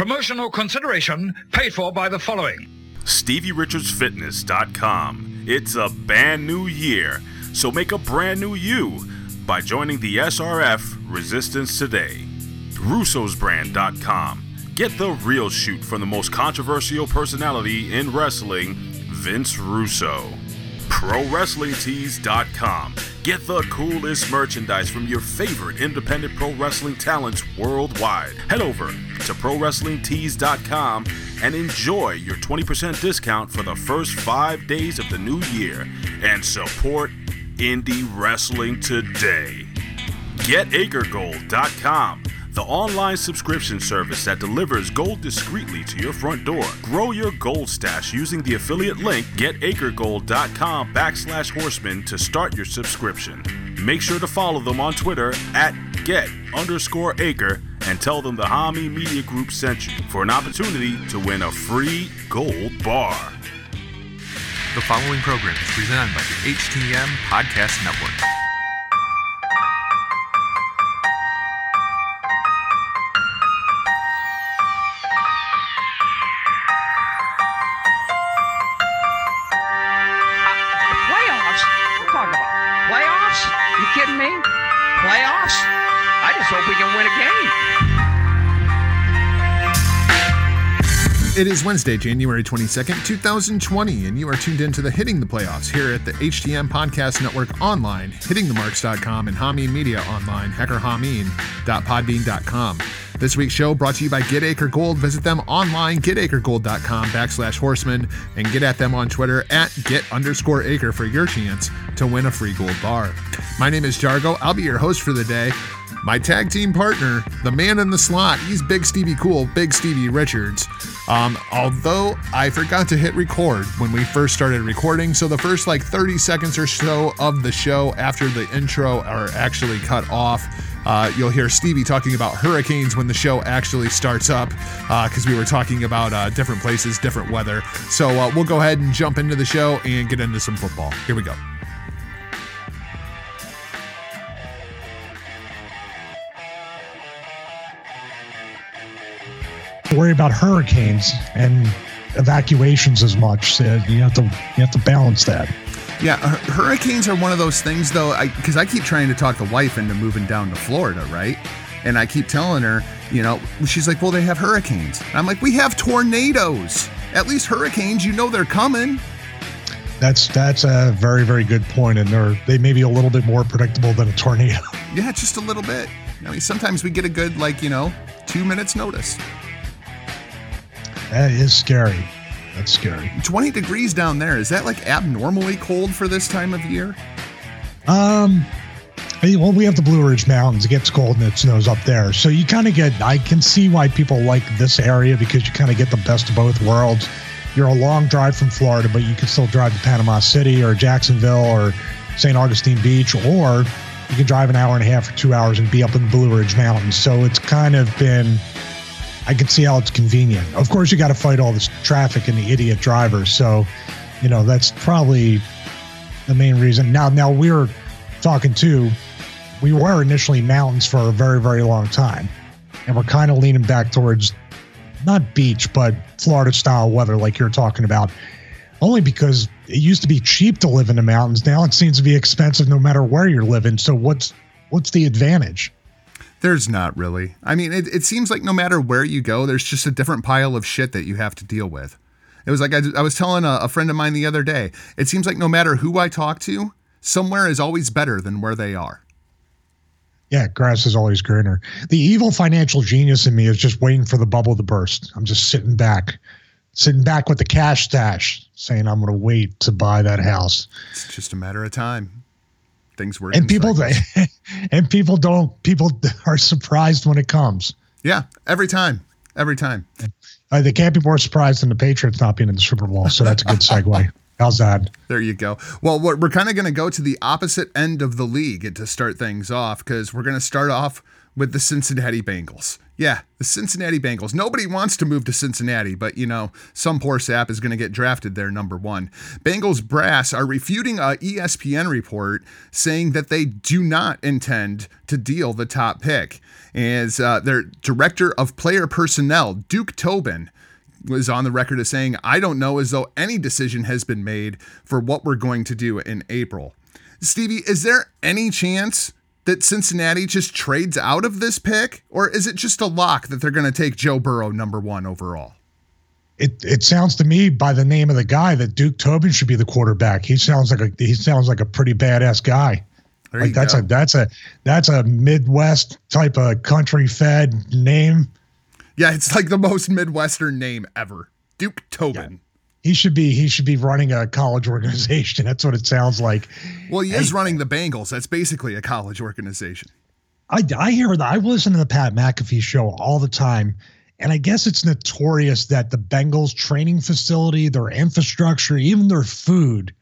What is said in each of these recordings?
Promotional consideration paid for by the following StevieRichardsFitness.com. It's a brand new year, so make a brand new you by joining the SRF Resistance today. Russo'sBrand.com. Get the real shoot from the most controversial personality in wrestling, Vince Russo. ProWrestlingTees.com. Get the coolest merchandise from your favorite independent pro wrestling talents worldwide. Head over to ProWrestlingTees.com and enjoy your 20% discount for the first five days of the new year and support indie wrestling today. GetAcreGold.com the online subscription service that delivers gold discreetly to your front door. Grow your gold stash using the affiliate link getacregold.com backslash horseman to start your subscription. Make sure to follow them on Twitter at get underscore acre and tell them the Hami Media Group sent you for an opportunity to win a free gold bar. The following program is presented by the HTM Podcast Network. It is Wednesday, January 22nd, 2020, and you are tuned in to the Hitting the Playoffs here at the HTM Podcast Network online, hittingthemarks.com, and Hameen Media online, hackerhameen.podbean.com. This week's show brought to you by Get Acre Gold. Visit them online, getacregold.com backslash horseman, and get at them on Twitter at get underscore acre for your chance to win a free gold bar. My name is Jargo. I'll be your host for the day. My tag team partner, the man in the slot, he's Big Stevie Cool, Big Stevie Richards. Um, although I forgot to hit record when we first started recording, so the first like 30 seconds or so of the show after the intro are actually cut off. Uh, you'll hear Stevie talking about hurricanes when the show actually starts up because we were talking about uh, different places, different weather. So uh, we'll go ahead and jump into the show and get into some football. Here we go. Worry about hurricanes and evacuations as much. So you have to you have to balance that. Yeah, uh, hurricanes are one of those things, though, I because I, keep trying to talk the wife into moving down to Florida, right? And I keep telling her, you know, she's like, well, they have hurricanes. I'm like, we have tornadoes. At least hurricanes, you know they're coming. That's that's a very very good point, and they're they may be a little bit more predictable than a tornado. Yeah, just a little bit. I mean, sometimes we get a good, like, you know, two minutes notice. That is scary. That's scary. 20 degrees down there. Is that like abnormally cold for this time of year? Um, well, we have the Blue Ridge Mountains. It gets cold and it snows up there, so you kind of get. I can see why people like this area because you kind of get the best of both worlds. You're a long drive from Florida, but you can still drive to Panama City or Jacksonville or St. Augustine Beach, or you can drive an hour and a half or two hours and be up in the Blue Ridge Mountains. So it's kind of been. I can see how it's convenient. Of course, you got to fight all this traffic and the idiot drivers. So, you know, that's probably the main reason. Now, now we're talking too. We were initially mountains for a very, very long time, and we're kind of leaning back towards not beach, but Florida style weather, like you're talking about. Only because it used to be cheap to live in the mountains. Now it seems to be expensive no matter where you're living. So what's what's the advantage? There's not really. I mean, it, it seems like no matter where you go, there's just a different pile of shit that you have to deal with. It was like I, I was telling a, a friend of mine the other day. It seems like no matter who I talk to, somewhere is always better than where they are. Yeah, grass is always greener. The evil financial genius in me is just waiting for the bubble to burst. I'm just sitting back, sitting back with the cash stash, saying I'm going to wait to buy that house. It's just a matter of time. Things work. And people, and people don't. People are surprised when it comes. yeah, every time, every time. Uh, they can't be more surprised than the Patriots not being in the Super Bowl. So that's a good segue. How's that? There you go. Well, we're, we're kind of going to go to the opposite end of the league to start things off because we're going to start off with the Cincinnati Bengals. Yeah, the Cincinnati Bengals. Nobody wants to move to Cincinnati, but you know, some poor sap is going to get drafted there, number one. Bengals brass are refuting a ESPN report saying that they do not intend to deal the top pick. As uh, their director of player personnel, Duke Tobin, was on the record as saying, I don't know as though any decision has been made for what we're going to do in April. Stevie, is there any chance that Cincinnati just trades out of this pick, or is it just a lock that they're going to take Joe Burrow number one overall? It it sounds to me by the name of the guy that Duke Tobin should be the quarterback. He sounds like a he sounds like a pretty badass guy. There like that's go. a that's a that's a Midwest type of country fed name. Yeah, it's like the most Midwestern name ever. Duke Tobin. He should be he should be running a college organization. That's what it sounds like. Well, he is running the Bengals. That's basically a college organization. I, I hear that. I listen to the Pat McAfee show all the time. And I guess it's notorious that the Bengals training facility, their infrastructure, even their food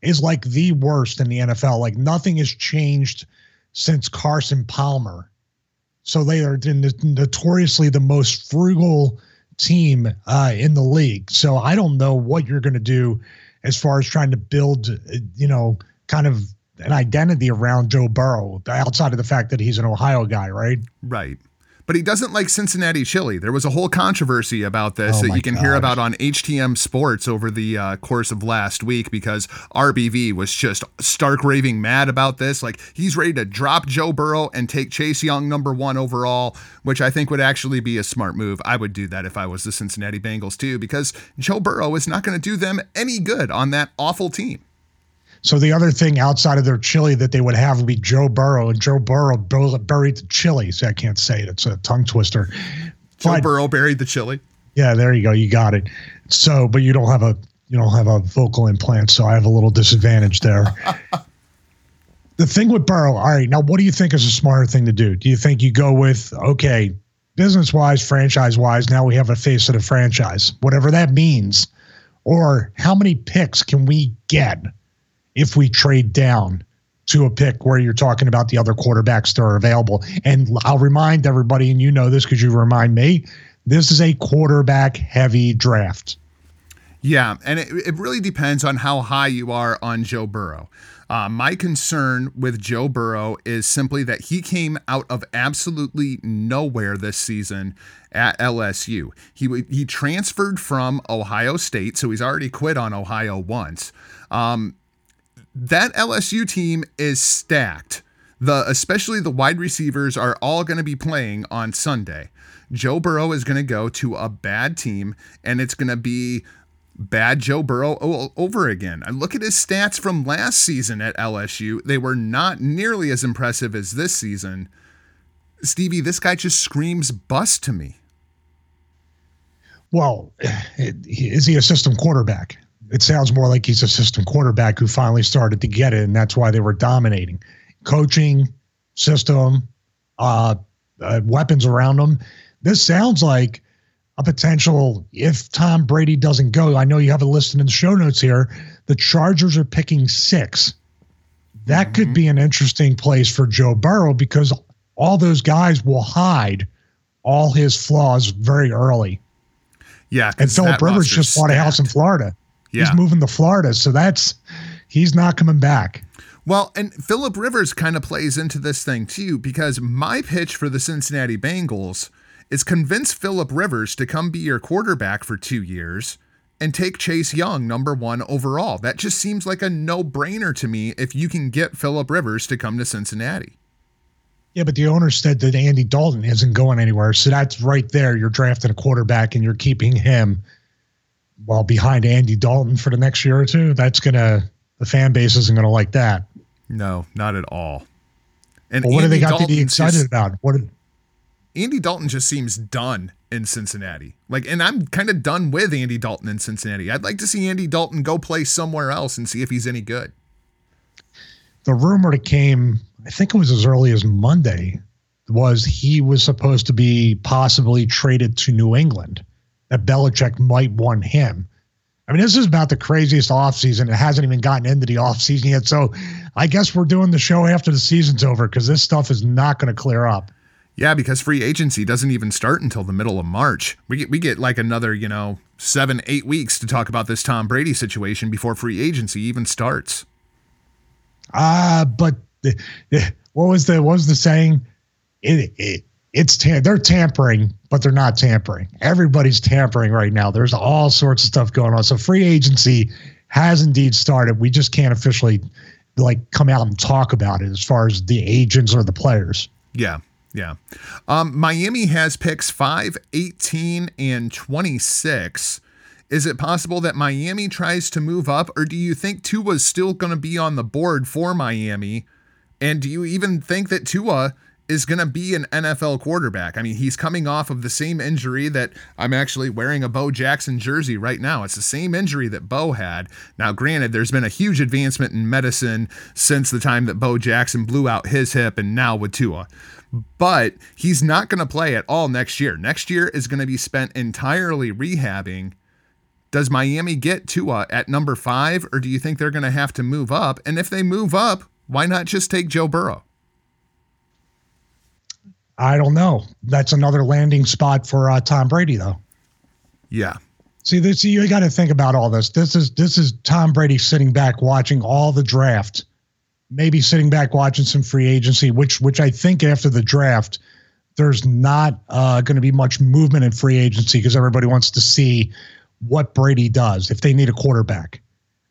is like the worst in the NFL. Like nothing has changed since Carson Palmer. So they are notoriously the most frugal team uh, in the league. So I don't know what you're going to do as far as trying to build, uh, you know, kind of an identity around Joe Burrow outside of the fact that he's an Ohio guy, right? Right. But he doesn't like Cincinnati chili. There was a whole controversy about this Oh that you can hear about on HTM Sports over the uh, course of last week because RBV was just stark raving mad about this. Like he's ready to drop Joe Burrow and take Chase Young number one overall, which I think would actually be a smart move. I would do that if I was the Cincinnati Bengals too, because Joe Burrow is not going to do them any good on that awful team. So the other thing outside of their chili that they would have would be Joe Burrow, and Joe Burrow buried the chili. See, I can't say it; it's a tongue twister. Joe But- Burrow buried the chili. Yeah, there you go. You got it. So, but you don't have a you don't have a vocal implant, so I have a little disadvantage there. the thing with Burrow, all right, now what do you think is a smarter thing to do? Do you think you go with okay, business wise, franchise wise, now we have a face of the franchise, whatever that means, or how many picks can we get if we trade down? To a pick where you're talking about the other quarterbacks that are available. And I'll remind everybody, and you know this because you remind me, this is a quarterback heavy draft. Yeah, and it, it really depends on how high you are on Joe Burrow. Uh, my concern with Joe Burrow is simply that he came out of absolutely nowhere this season at LSU. He he transferred from Ohio State, so he's already quit on Ohio once. Um, that LSU team is stacked. The especially the wide receivers are all going to be playing on Sunday. Joe Burrow is going to go to a bad team, and it's going to be bad Joe Burrow o- over again. I look at his stats from last season at LSU; they were not nearly as impressive as this season. Stevie, this guy just screams bust to me. Well, is he a system quarterback? It sounds more like he's a system quarterback who finally started to get it, and that's why they were dominating. Coaching, system, uh, uh, weapons around him. This sounds like a potential if Tom Brady doesn't go. I know you have it listed in the show notes here. The Chargers are picking six. That could be an interesting place for Joe Burrow because all those guys will hide all his flaws very early. Yeah, and Philip Rivers just bought a house in. Florida. Yeah. He's moving to Florida, so that's he's not coming back. Well, and Philip Rivers kind of plays into this thing too, because my pitch for the Cincinnati Bengals is convince Philip Rivers to come be your quarterback for two years and take Chase Young number one overall. That just seems like a no brainer to me if you can get Philip Rivers to come to Cincinnati. Yeah, but the owner said that Andy Dalton isn't going anywhere. So that's right there. You're drafting a quarterback and you're keeping him well behind Andy Dalton for the next year or two. That's gonna the fan base isn't gonna like that. No, not at all. And But what do Andy they got to be excited just- about? What Andy Dalton just seems done in Cincinnati. Like, and I'm kind of done with Andy Dalton in Cincinnati. I'd like to see Andy Dalton go play somewhere else and see if he's any good. the rumor that came, I think it was as early as Monday, was he was supposed to be possibly traded to New England. That Belichick might want him. I mean, this is about the craziest offseason. It hasn't even gotten into the offseason yet. So I guess we're doing the show after the season's over because this stuff is not going to clear up. Yeah, because free agency doesn't even start until the middle of March. We get we get like another, you know, seven, eight weeks to talk about this Tom Brady situation before free agency even starts. Ah, uh, but the, the, what was the what was the saying? It, it it's tam- they're tampering, but they're not tampering. Everybody's tampering right now. There's all sorts of stuff going on. So free agency has indeed started. We just can't officially like come out and talk about it as far as the agents or the players. Yeah. Yeah. Um, Miami has picks 5, 18, and 26. Is it possible that Miami tries to move up, or do you think Tua's still going to be on the board for Miami? And do you even think that Tua is going to be an NFL quarterback. I mean, he's coming off of the same injury that I'm actually wearing a Bo Jackson jersey right now. It's the same injury that Bo had. Now, granted, there's been a huge advancement in medicine since the time that Bo Jackson blew out his hip and now with Tua. But he's not going to play at all next year. Next year is going to be spent entirely rehabbing. Does Miami get Tua at number five, or do you think they're going to have to move up? And if they move up, why not just take Joe Burrow? I don't know. That's another landing spot for uh, Tom Brady, though. Yeah. See, this you got to think about all this. This is this is Tom Brady sitting back watching all the draft, maybe sitting back watching some free agency, which which I think after the draft, there's not uh, going to be much movement in free agency because everybody wants to see what Brady does if they need a quarterback.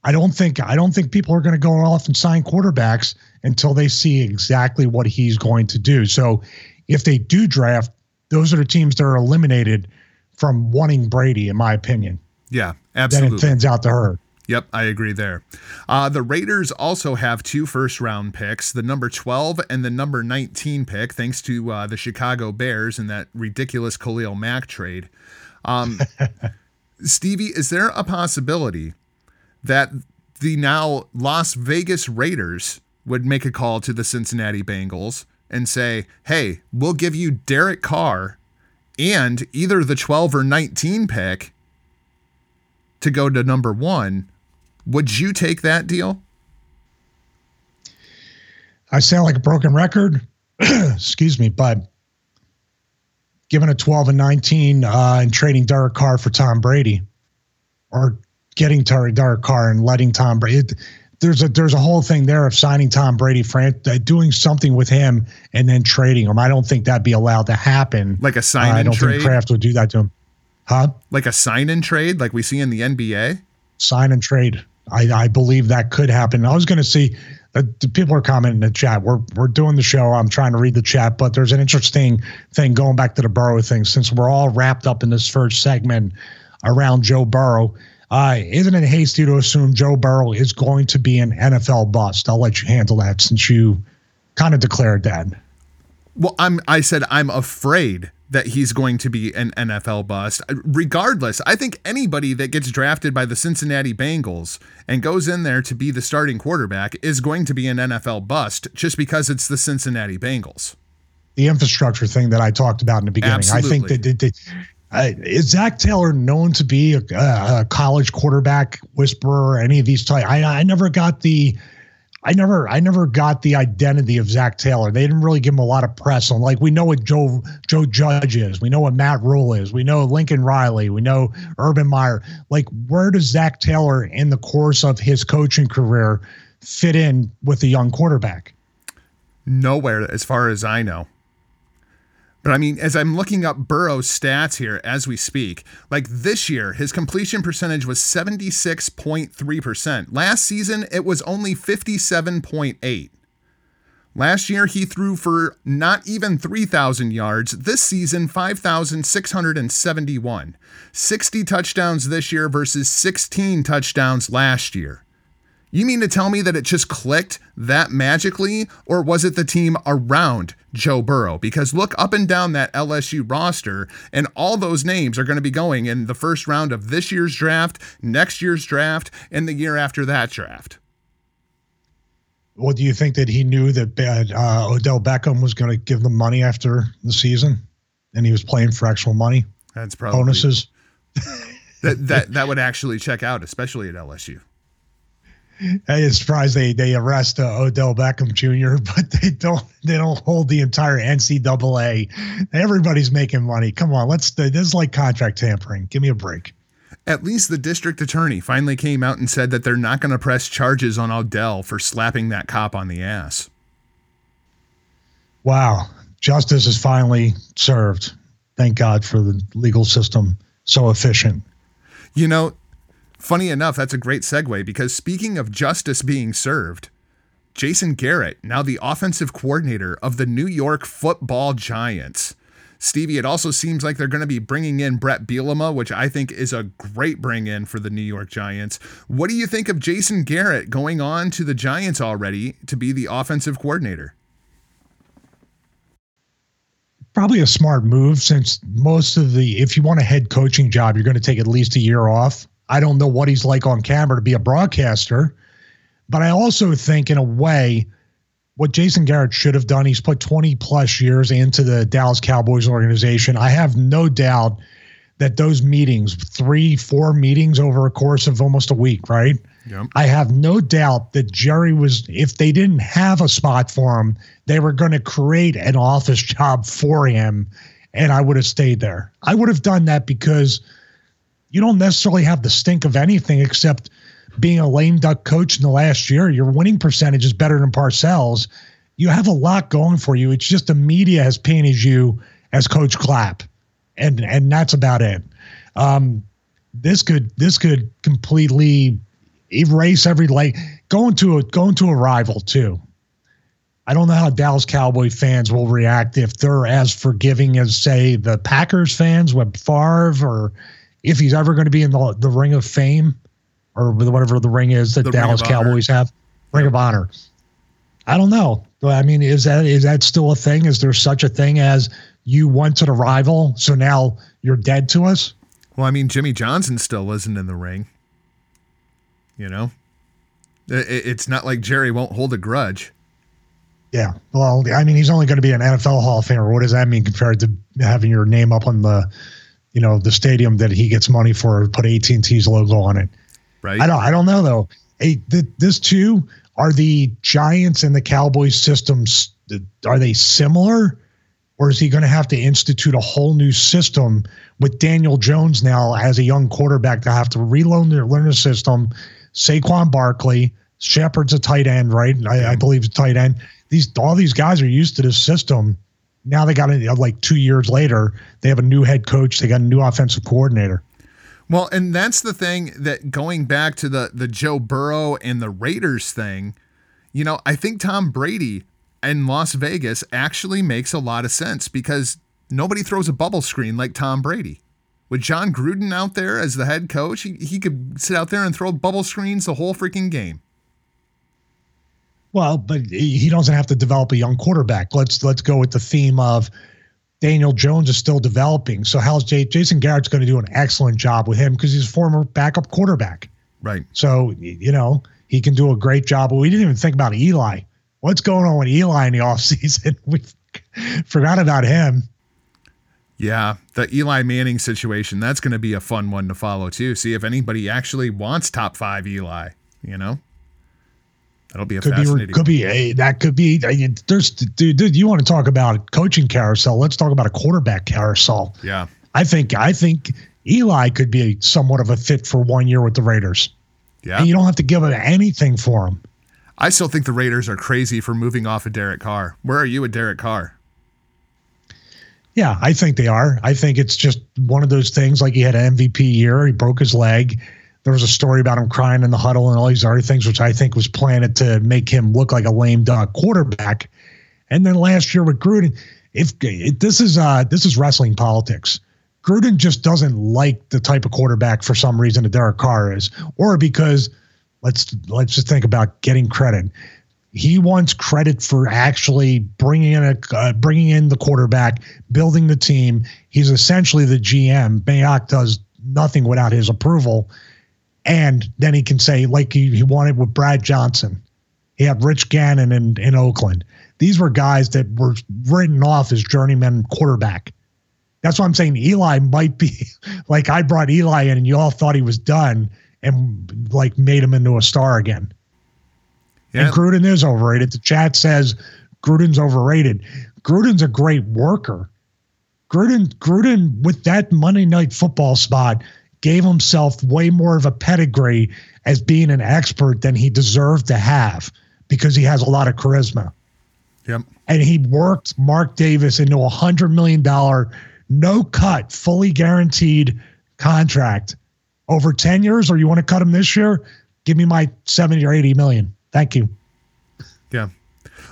I don't think I don't think people are going to go off and sign quarterbacks until they see exactly what he's going to do. So if they do draft, those are the teams that are eliminated from wanting Brady, in my opinion. Yeah, absolutely. Then it thins out the herd. Yep, I agree there. Uh, the Raiders also have two first round picks, the number 12 and the number 19 pick, thanks to uh, the Chicago Bears and that ridiculous Khalil Mack trade. Um, Stevie, is there a possibility that the now Las Vegas Raiders would make a call to the Cincinnati Bengals and say, hey, we'll give you Derek Carr and either the 12 or 19 pick to go to number one, would you take that deal? I sound like a broken record. Excuse me, but given a 12 and 19 uh, and trading Derek Carr for Tom Brady or getting Derek Carr and letting Tom Brady. There's a there's a whole thing there of signing Tom Brady, Fran, uh, doing something with him, and then trading him. I don't think that'd be allowed to happen. Like a sign uh, I don't trade? think Kraft would do that to him. Huh? Like a sign and trade, like we see in the NBA. Sign and trade. I, I believe that could happen. I was going to see uh, people are commenting in the chat. We're we're doing the show. I'm trying to read the chat, but there's an interesting thing going back to the Burrow thing. Since we're all wrapped up in this first segment around Joe Burrow, uh, isn't it hasty to assume Joe Burrow is going to be an NFL bust? I'll let you handle that since you kind of declared that. Well, I'm. I said I'm afraid that he's going to be an NFL bust. Regardless, I think anybody that gets drafted by the Cincinnati Bengals and goes in there to be the starting quarterback is going to be an NFL bust just because it's the Cincinnati Bengals. The infrastructure thing that I talked about in the beginning. Absolutely. I think that, that, is Zac Taylor known to be a, a, college quarterback whisperer? Any of these type? I, I never got the, I never, I never got the identity of Zac Taylor. They didn't really give him a lot of press on. Like we know what Joe Joe Judge is, we know what Matt Rhule is, we know Lincoln Riley, we know Urban Meyer. Like where does Zac Taylor, in the course of his coaching career, fit in with a young quarterback? Nowhere, as far as I know. But I mean, as I'm looking up Burrow's stats here as we speak, like this year, his completion percentage was 76.3%. Last season, it was only 57.8. Last year, he threw for not even 3,000 yards. This season, 5,671. 60 touchdowns this year versus 16 touchdowns last year. You mean to tell me that it just clicked that magically, or was it the team around Joe Burrow? Because look up and down that LSU roster, and all those names are going to be going in the first round of this year's draft, next year's draft, and the year after that draft. Well, do you think that he knew that uh, Odell Beckham was going to give them money after the season, and he was playing for actual money? That's probably bonuses. that that that would actually check out, especially at LSU. I was surprised they they arrest uh, Odell Beckham Jr., but they don't they don't hold the entire NCAA. Everybody's making money. Come on, let's. This is like contract tampering. Give me a break. At least the district attorney finally came out and said that they're not going to press charges on Odell for slapping that cop on the ass. Wow, justice is finally served. Thank God for the legal system so efficient. You know, funny enough, that's a great segue because speaking of justice being served, Jason Garrett, now the offensive coordinator of the New York football giants. Stevie, it also seems like they're going to be bringing in Bret Bielema, which I think is a great bring in for the New York Giants. What do you think of Jason Garrett going on to the Giants already to be the offensive coordinator? probably a smart move since most of the if you want a head coaching job, you're going to take at least a year off. I don't know what he's like on camera to be a broadcaster, but I also think in a way what Jason Garrett should have done, he's put 20 plus years into the Dallas Cowboys organization. I have no doubt that those meetings, three, four meetings over a course of almost a week, right? Yep. I have no doubt that Jerry was, if they didn't have a spot for him, they were going to create an office job for him, and I would have stayed there. I would have done that because you don't necessarily have the stink of anything except being a lame duck coach in the last year. Your winning percentage is better than Parcells. You have a lot going for you. It's just the media has painted you as Coach Clapp, and and that's about it. Um, this could this could completely erase every like going to a going to a rival too. I don't know how Dallas Cowboy fans will react if they're as forgiving as say the Packers fans with Favre, or if he's ever going to be in the the Ring of Fame, or whatever the ring is that the Dallas Cowboys have, Ring of Honor. I don't know. I mean, is that is that still a thing? Is there such a thing as you went to the rival, so now you're dead to us? Well, I mean, Jimmy Johnson still isn't in the ring. You know, it's not like Jerry won't hold a grudge. Yeah. Well, I mean, he's only going to be an NFL Hall of Famer. What does that mean compared to having your name up on the, you know, the stadium that he gets money for? Put AT and T's logo on it. Right. I don't. I don't know though. Hey, th- this too are the Giants and the Cowboys systems. Are they similar, or is he going to have to institute a whole new system with Daniel Jones now as a young quarterback to have to relearn their learn the system? Saquon Barkley, Shepard's a tight end, right? I, I believe tight end. These all these guys are used to this system. Now they got it like two years later. They have a new head coach. They got a new offensive coordinator. Well, and that's the thing that going back to the the Joe Burrow and the Raiders thing, you know, I think Tom Brady in Las Vegas actually makes a lot of sense because nobody throws a bubble screen like Tom Brady. With Jon Gruden out there as the head coach, he, he could sit out there and throw bubble screens the whole freaking game. Well, but he doesn't have to develop a young quarterback. Let's let's go with the theme of Daniel Jones is still developing. So how's Jay, Jason Garrett's going to do an excellent job with him because he's a former backup quarterback. Right. So you know he can do a great job. But we didn't even think about Eli. What's going on with Eli in the offseason? We forgot about him. Yeah, the Eli Manning situation, that's going to be a fun one to follow too. See if anybody actually wants top 5 Eli, you know? That'll be a could fascinating. Be, could be a that could be. There's dude, dude. You want to talk about coaching carousel? Let's talk about a quarterback carousel. Yeah, I think I think Eli could be somewhat of a fit for one year with the Raiders. Yeah, and you don't have to give him anything for him. I still think the Raiders are crazy for moving off of Derek Carr. Where are you with Derek Carr? Yeah, I think they are. I think it's just one of those things like he had an MVP year, he broke his leg. There was a story about him crying in the huddle and all these other things, which I think was planted to make him look like a lame duck quarterback. And then last year with Gruden, if, if this is uh, this is wrestling politics, Gruden just doesn't like the type of quarterback for some reason that Derek Carr is, or because let's let's just think about getting credit he wants credit for actually bringing in a uh, bringing in the quarterback, building the team. He's essentially the GM. Mayock does nothing without his approval, and then he can say like he, he wanted with Brad Johnson. He had Rich Gannon in in Oakland. These were guys that were written off as journeyman quarterback. That's why I'm saying Eli might be like I brought Eli in and you all thought he was done and like made him into a star again. Yeah. And Gruden is overrated. The chat says Gruden's overrated. Gruden's a great worker. Gruden, Gruden, with that Monday night football spot, gave himself way more of a pedigree as being an expert than he deserved to have because he has a lot of charisma. Yep. And he worked Mark Davis into a hundred million dollar, no cut, fully guaranteed contract over 10 years, or you want to cut him this year? Give me my 70 or 80 million. Thank you. Yeah.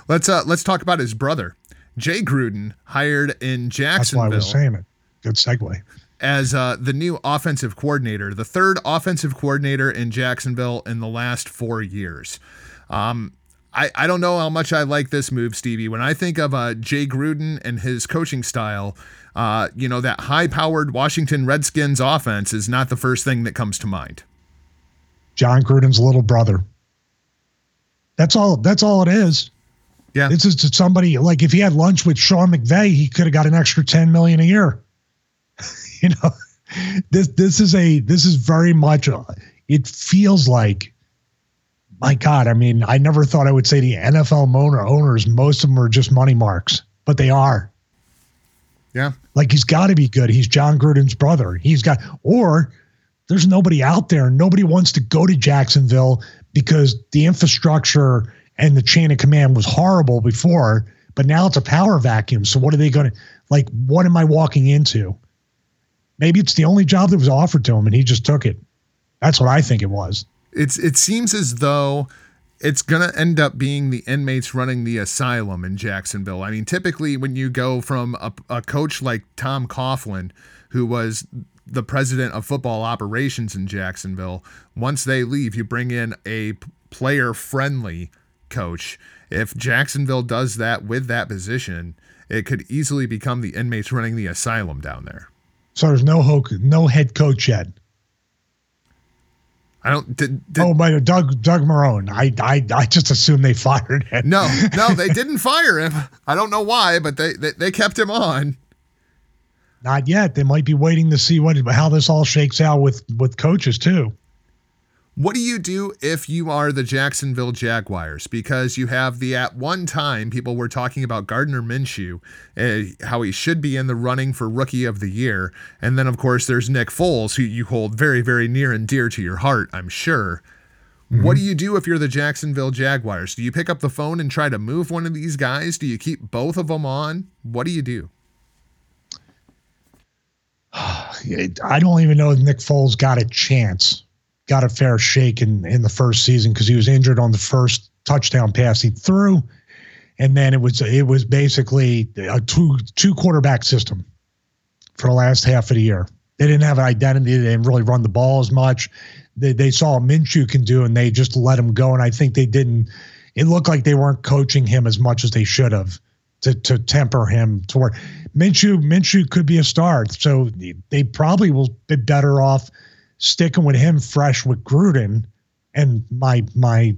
Let's uh let's talk about his brother. Jay Gruden hired in Jacksonville. That's why I was saying it. Good segue. As uh, the new offensive coordinator, the third offensive coordinator in Jacksonville in the last four years. Um, I, I don't know how much I like this move, Stevie. When I think of uh, Jay Gruden and his coaching style, uh, you know, that high powered Washington Redskins offense is not the first thing that comes to mind. Jon Gruden's little brother. That's all. That's all it is. Yeah. This is to somebody like if he had lunch with Sean McVay, he could have got an extra ten million a year. you know, this this is a this is very much. A, it feels like, my God. I mean, I never thought I would say the NFL owner owners. Most of them are just money marks, but they are. Yeah. Like he's got to be good. He's Jon Gruden's brother. He's got, or there's nobody out there. Nobody wants to go to Jacksonville because the infrastructure and the chain of command was horrible before, but now it's a power vacuum. So what are they going to, like, what am I walking into? Maybe it's the only job that was offered to him and he just took it. That's what I think it was. It's it seems as though it's going to end up being the inmates running the asylum in Jacksonville. I mean, typically when you go from a, a coach like Tom Coughlin, who was the president of football operations in Jacksonville, once they leave, you bring in a player friendly coach. If Jacksonville does that with that position, it could easily become the inmates running the asylum down there. So there's no ho- no head coach yet. I don't. Did, did, oh, my Doug Doug Marone. I I I just assumed they fired him. No, no, they didn't fire him. I don't know why, but they, they they kept him on. Not yet. They might be waiting to see what how this all shakes out with with coaches too. What do you do if you are the Jacksonville Jaguars? Because you have the at one time people were talking about Gardner Minshew, uh, how he should be in the running for Rookie of the Year, and then of course there's Nick Foles, who you hold very very near and dear to your heart, I'm sure. Mm-hmm. What do you do if you're the Jacksonville Jaguars? Do you pick up the phone and try to move one of these guys? Do you keep both of them on? What do you do? I don't even know if Nick Foles got a chance, got a fair shake in, in the first season because he was injured on the first touchdown pass he threw, and then it was it was basically a two two quarterback system for the last half of the year. They didn't have an identity. They didn't really run the ball as much. They they saw Minshew can do, and they just let him go. And I think they didn't. It looked like they weren't coaching him as much as they should have to to temper him toward Minshew. Minshew could be a star, so they probably will be better off sticking with him fresh with Gruden. And my my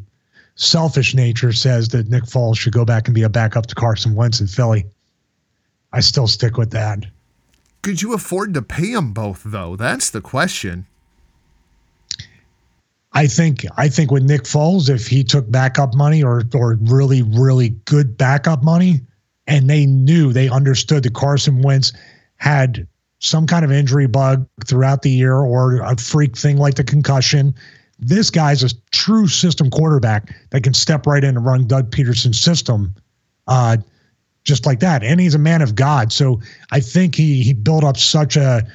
selfish nature says that Nick Foles should go back and be a backup to Carson Wentz in Philly. I still stick with that. Could you afford to pay them both, though? That's the question. I think I think with Nick Foles, if he took backup money or or really really good backup money, and they knew they understood that Carson Wentz had some kind of injury bug throughout the year or a freak thing like the concussion. This guy's a true system quarterback that can step right in and run Doug Pederson's system, uh, just like that. And he's a man of God, so I think he he built up such a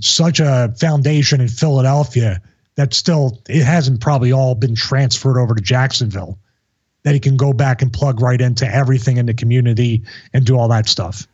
such a foundation in Philadelphia that still it hasn't probably all been transferred over to Jacksonville that he can go back and plug right into everything in the community and do all that stuff.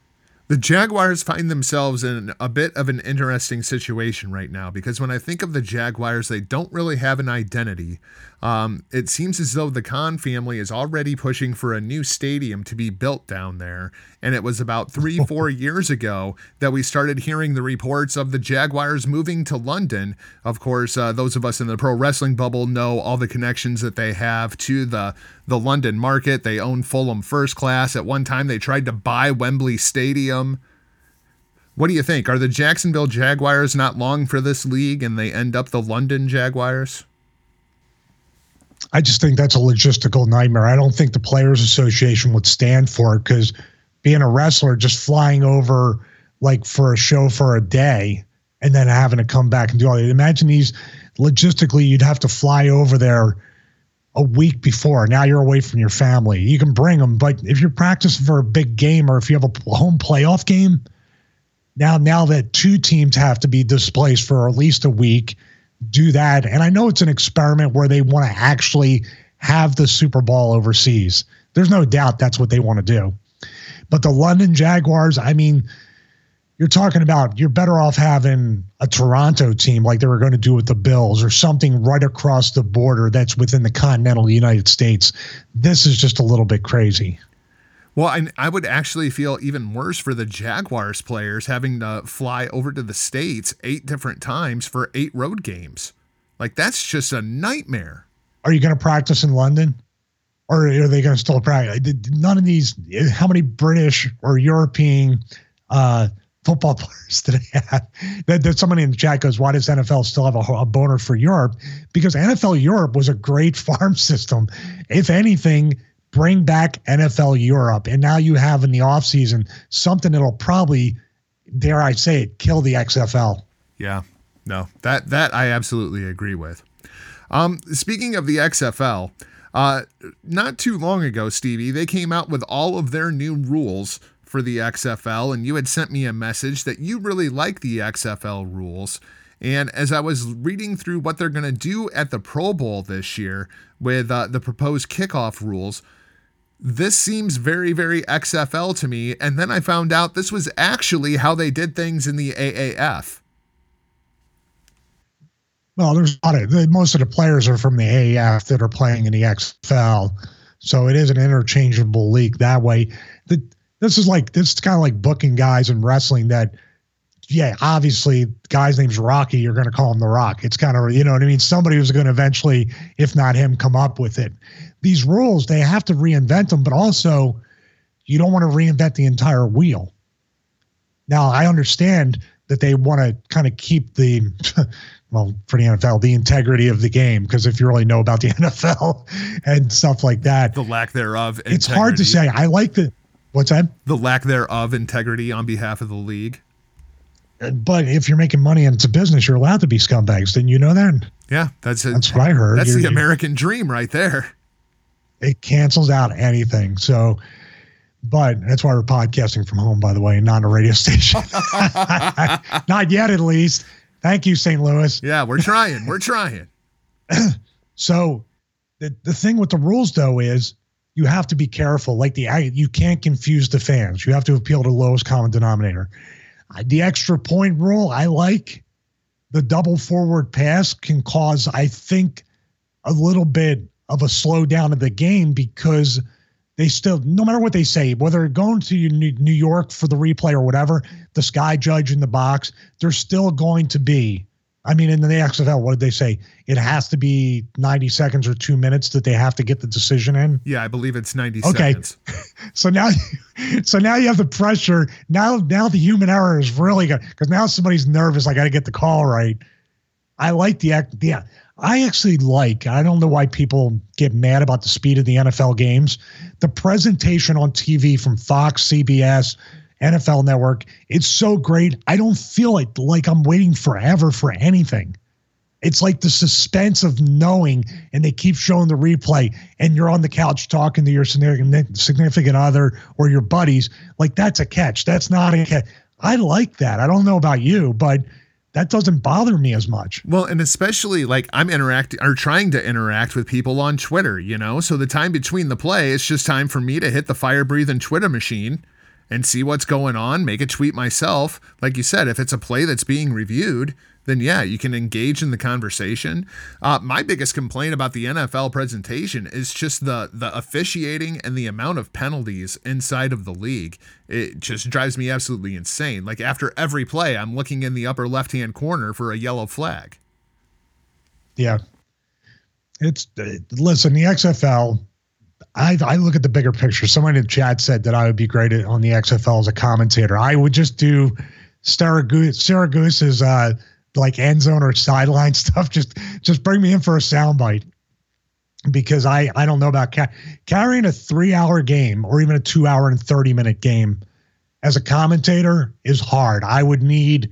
The Jaguars find themselves in a bit of an interesting situation right now because when I think of the Jaguars, they don't really have an identity. Um, it seems as though the Khan family is already pushing for a new stadium to be built down there. And it was about three, four years ago that we started hearing the reports of the Jaguars moving to London. Of course, uh, those of us in the pro wrestling bubble know all the connections that they have to the the London market. They own Fulham First Class. At one time, they tried to buy Wembley Stadium. What do you think? Are the Jacksonville Jaguars not long for this league and they end up the London Jaguars? I just think that's a logistical nightmare. I don't think the Players Association would stand for it because being a wrestler, just flying over like for a show for a day and then having to come back and do all that. Imagine these logistically, you'd have to fly over there a week before. Now you're away from your family. You can bring them, but if you're practicing for a big game or if you have a home playoff game, now now that two teams have to be displaced for at least a week, do that. And I know it's an experiment where they want to actually have the Super Bowl overseas. There's no doubt that's what they want to do. But the London Jaguars, I mean, you're talking about you're better off having a Toronto team like they were going to do with the Bills or something right across the border that's within the continental United States. This is just a little bit crazy. Well, I, I would actually feel even worse for the Jaguars players having to fly over to the States eight different times for eight road games. Like, that's just a nightmare. Are you going to practice in London? Or are they going to still practice? None of these, how many British or European uh, football players do they have? That, somebody in the chat goes, why does NFL still have a, a boner for Europe? Because NFL Europe was a great farm system. If anything, bring back NFL Europe. And now you have in the offseason something that'll probably, dare I say it, kill the XFL. Yeah. No, that that I absolutely agree with. Um, speaking of the XFL, uh, not too long ago, Stevie, they came out with all of their new rules for the XFL, and you had sent me a message that you really like the XFL rules. And as I was reading through what they're going to do at the Pro Bowl this year with uh, the proposed kickoff rules, this seems very, very XFL to me. And then I found out this was actually how they did things in the AAF. Well, there's a lot of most of the players are from the AAF that are playing in the XFL, so it is an interchangeable league that way. The, this is like this is kind of like booking guys in wrestling that, yeah, obviously guy's name's Rocky, you're going to call him the Rock. It's kind of you know what I mean. Somebody who's going to eventually, if not him, come up with it these rules, they have to reinvent them, but also you don't want to reinvent the entire wheel. Now, I understand that they want to kind of keep the, well, for the NFL, the integrity of the game, because if you really know about the NFL and stuff like that, the lack thereof, integrity. it's hard to say. I like the, what's that? The lack thereof integrity on behalf of the league. Uh, but if you're making money and it's a business, you're allowed to be scumbags. Didn't you know that? Yeah, that's a, that's what I heard. That's you're, the American dream right there it cancels out anything. So, but that's why we're podcasting from home, by the way, not a radio station. not yet, at least. Thank you, St. Louis. Yeah, we're trying. We're trying. so, the the thing with the rules though is you have to be careful. Like the you can't confuse the fans. You have to appeal to the lowest common denominator. The extra point rule I like. The double forward pass can cause, I think, a little bit of a slowdown of the game because they still, no matter what they say, whether they're going to New York for the replay or whatever, the sky judge in the box, they're still going to be. I mean, in the XFL, what did they say? It has to be 90 seconds or two minutes that they have to get the decision in. Yeah, I believe it's 90 okay. seconds. so now, so now you have the pressure. Now, now the human error is really good because now somebody's nervous. I got to get the call right. I like the act. yeah. I actually like, I don't know why people get mad about the speed of the NFL games. The presentation on TV from Fox, CBS, NFL Network, it's so great. I don't feel it like I'm waiting forever for anything. It's like the suspense of knowing, and they keep showing the replay, and you're on the couch talking to your significant other or your buddies. Like, that's a catch. That's not a catch. I like that. I don't know about you, but that doesn't bother me as much. Well, and especially like I'm interacting or trying to interact with people on Twitter, you know? So the time between the play, it's just time for me to hit the fire breathing Twitter machine and see what's going on, make a tweet myself. Like you said, if it's a play that's being reviewed, then yeah, you can engage in the conversation. Uh, my biggest complaint about the NFL presentation is just the the officiating and the amount of penalties inside of the league. It just drives me absolutely insane. Like after every play, I'm looking in the upper left hand corner for a yellow flag. Yeah, it's uh, listen the XFL. I, I look at the bigger picture. Someone in chat said that I would be great at, on the XFL as a commentator. I would just do Siragusa's uh, like end zone or sideline stuff, just just bring me in for a soundbite. because I I don't know about ca- carrying a three hour game or even a two hour and thirty minute game as a commentator is hard. I would need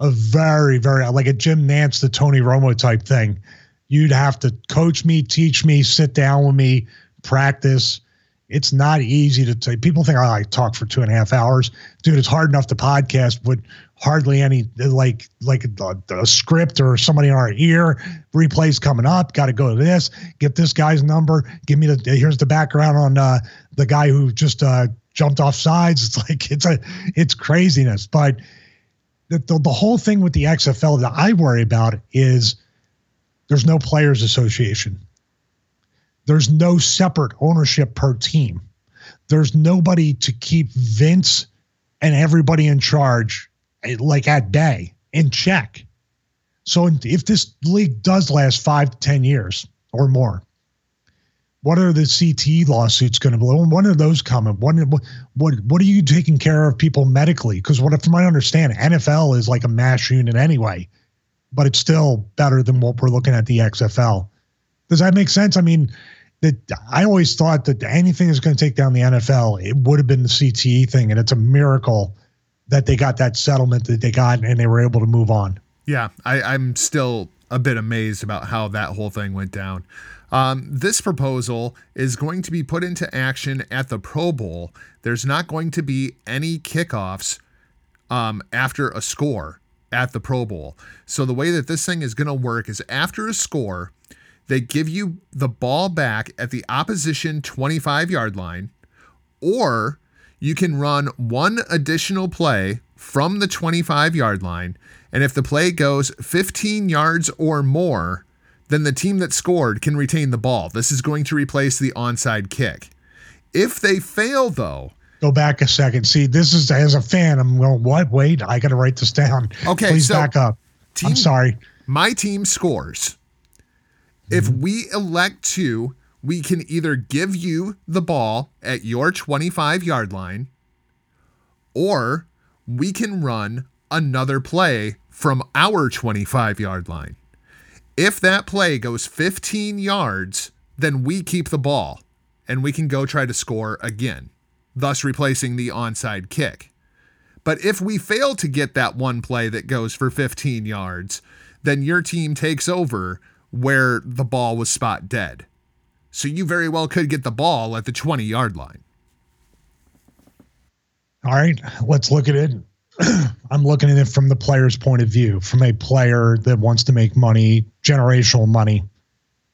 a very very like a Jim Nantz the Tony Romo type thing. You'd have to coach me, teach me, sit down with me, practice. It's not easy to take. People think oh, I talk for two and a half hours, dude. It's hard enough to podcast with hardly any like like a, a script or somebody in our ear. Replays coming up. Got to go to this. Get this guy's number. Give me the. Here's the background on uh, the guy who just uh, jumped off sides. It's like it's a it's craziness. But the, the the whole thing with the XFL that I worry about is there's no players association. There's no separate ownership per team. There's nobody to keep Vince and everybody in charge Eh, like at bay in check. So if this league does last five to 10 years or more, what are the CTE lawsuits going to be? When are those coming? What, what, what are you taking care of people medically? Because what, from my understanding, NFL is like a mash unit anyway, but it's still better than what we're looking at the XFL. Does that make sense? I mean, that I always thought that anything that's going to take down the NFL, it would have been the CTE thing, and it's a miracle that they got that settlement that they got and they were able to move on. Yeah, I, I'm still a bit amazed about how that whole thing went down. Um, this proposal is going to be put into action at the Pro Bowl. There's not going to be any kickoffs um, after a score at the Pro Bowl. So the way that this thing is going to work is after a score, they give you the ball back at the opposition 25 yard line, or you can run one additional play from the 25 yard line. And if the play goes 15 yards or more, then the team that scored can retain the ball. This is going to replace the onside kick. If they fail, though, go back a second. See, this is as a fan, I'm going, what? Wait, I got to write this down. Okay, please so back up. Team, I'm sorry. My team scores. If mm-hmm. we elect to, we can either give you the ball at your 25 yard line, or we can run another play from our 25 yard line. If that play goes 15 yards, then we keep the ball and we can go try to score again, thus replacing the onside kick. But if we fail to get that one play that goes for 15 yards, then your team takes over where the ball was spot dead. So you very well could get the ball at the 20 yard line. All right, let's look at it. I'm looking at it from the player's point of view, from a player that wants to make money, generational money,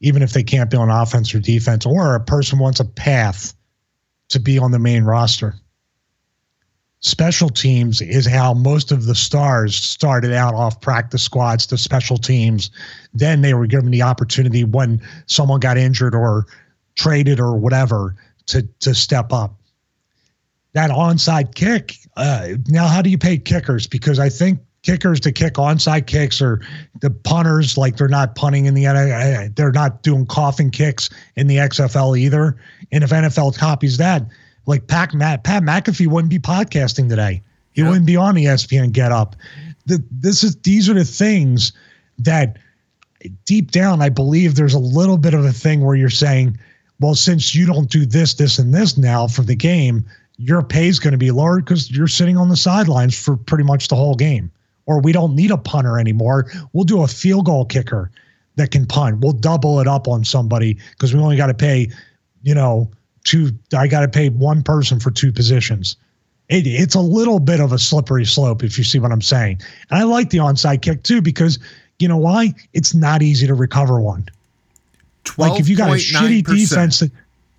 even if they can't be on offense or defense, or a person wants a path to be on the main roster special teams is how most of the stars started out off practice squads to special teams. Then they were given the opportunity when someone got injured or traded or whatever to to step up. That onside kick. Uh, now, how do you pay kickers? Because I think kickers to kick onside kicks or the punters like they're not punting in the NFL. they're not doing coffin kicks in the XFL either. And if NFL copies that, like Pat, Matt, Pat McAfee wouldn't be podcasting today. He yep. wouldn't be on ESPN Get Up. The, this is these are the things that deep down I believe there's a little bit of a thing where you're saying, well, since you don't do this, this, and this now for the game, your pay is going to be lower because you're sitting on the sidelines for pretty much the whole game. Or we don't need a punter anymore. We'll do a field goal kicker that can punt. We'll double it up on somebody because we only got to pay, you know, two I got to pay one person for two positions. It, it's a little bit of a slippery slope if you see what I'm saying. And I like the onside kick too because you know why? It's not easy to recover one. Like if you got a shitty defense,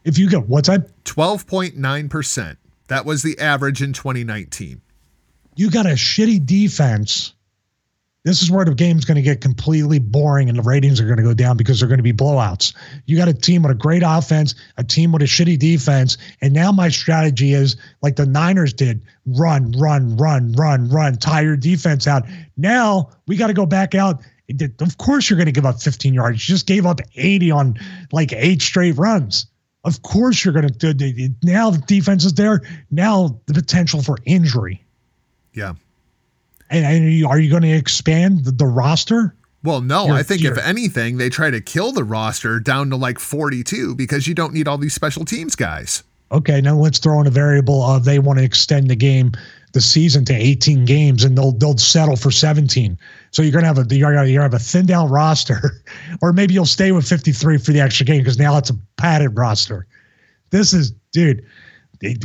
if you get what's that? Twelve point nine percent. That was the average in 2019. You got a shitty defense this is where the game's going to get completely boring and the ratings are going to go down because they're going to be blowouts. You got a team with a great offense, a team with a shitty defense, and now my strategy is like the Niners did: run, run, run, run, run, tire defense out. Now we got to go back out. Of course, you're going to give up 15 yards. You just gave up 80 on like eight straight runs. Of course, you're going to do. Now the defense is there. Now the potential for injury. Yeah. And, and are you going to expand the, the roster? Well, no, You're- I think if anything, they try to kill the roster down to like 42 because you don't need all these special teams guys. Okay, now let's throw in a variable of they want to extend the game, the season to 18 games, and they'll they'll settle for 17. So you're gonna have a you're gonna, you're gonna have a thin down roster, or maybe you'll stay with 53 for the extra game because now it's a padded roster. This is, dude,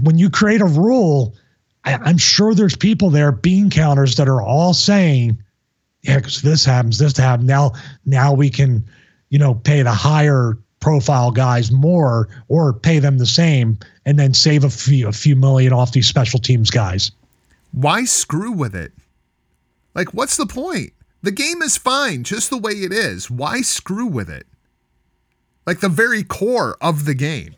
when you create a rule, I, I'm sure there's people there, bean counters, that are all saying, yeah, because this happens, this happens. Now, now we can, you know, pay the higher profile guys more or pay them the same and then save a few a few million off these special teams guys. Why screw with it? Like, what's the point? The game is fine just the way it is. Why screw with it? Like the very core of the game.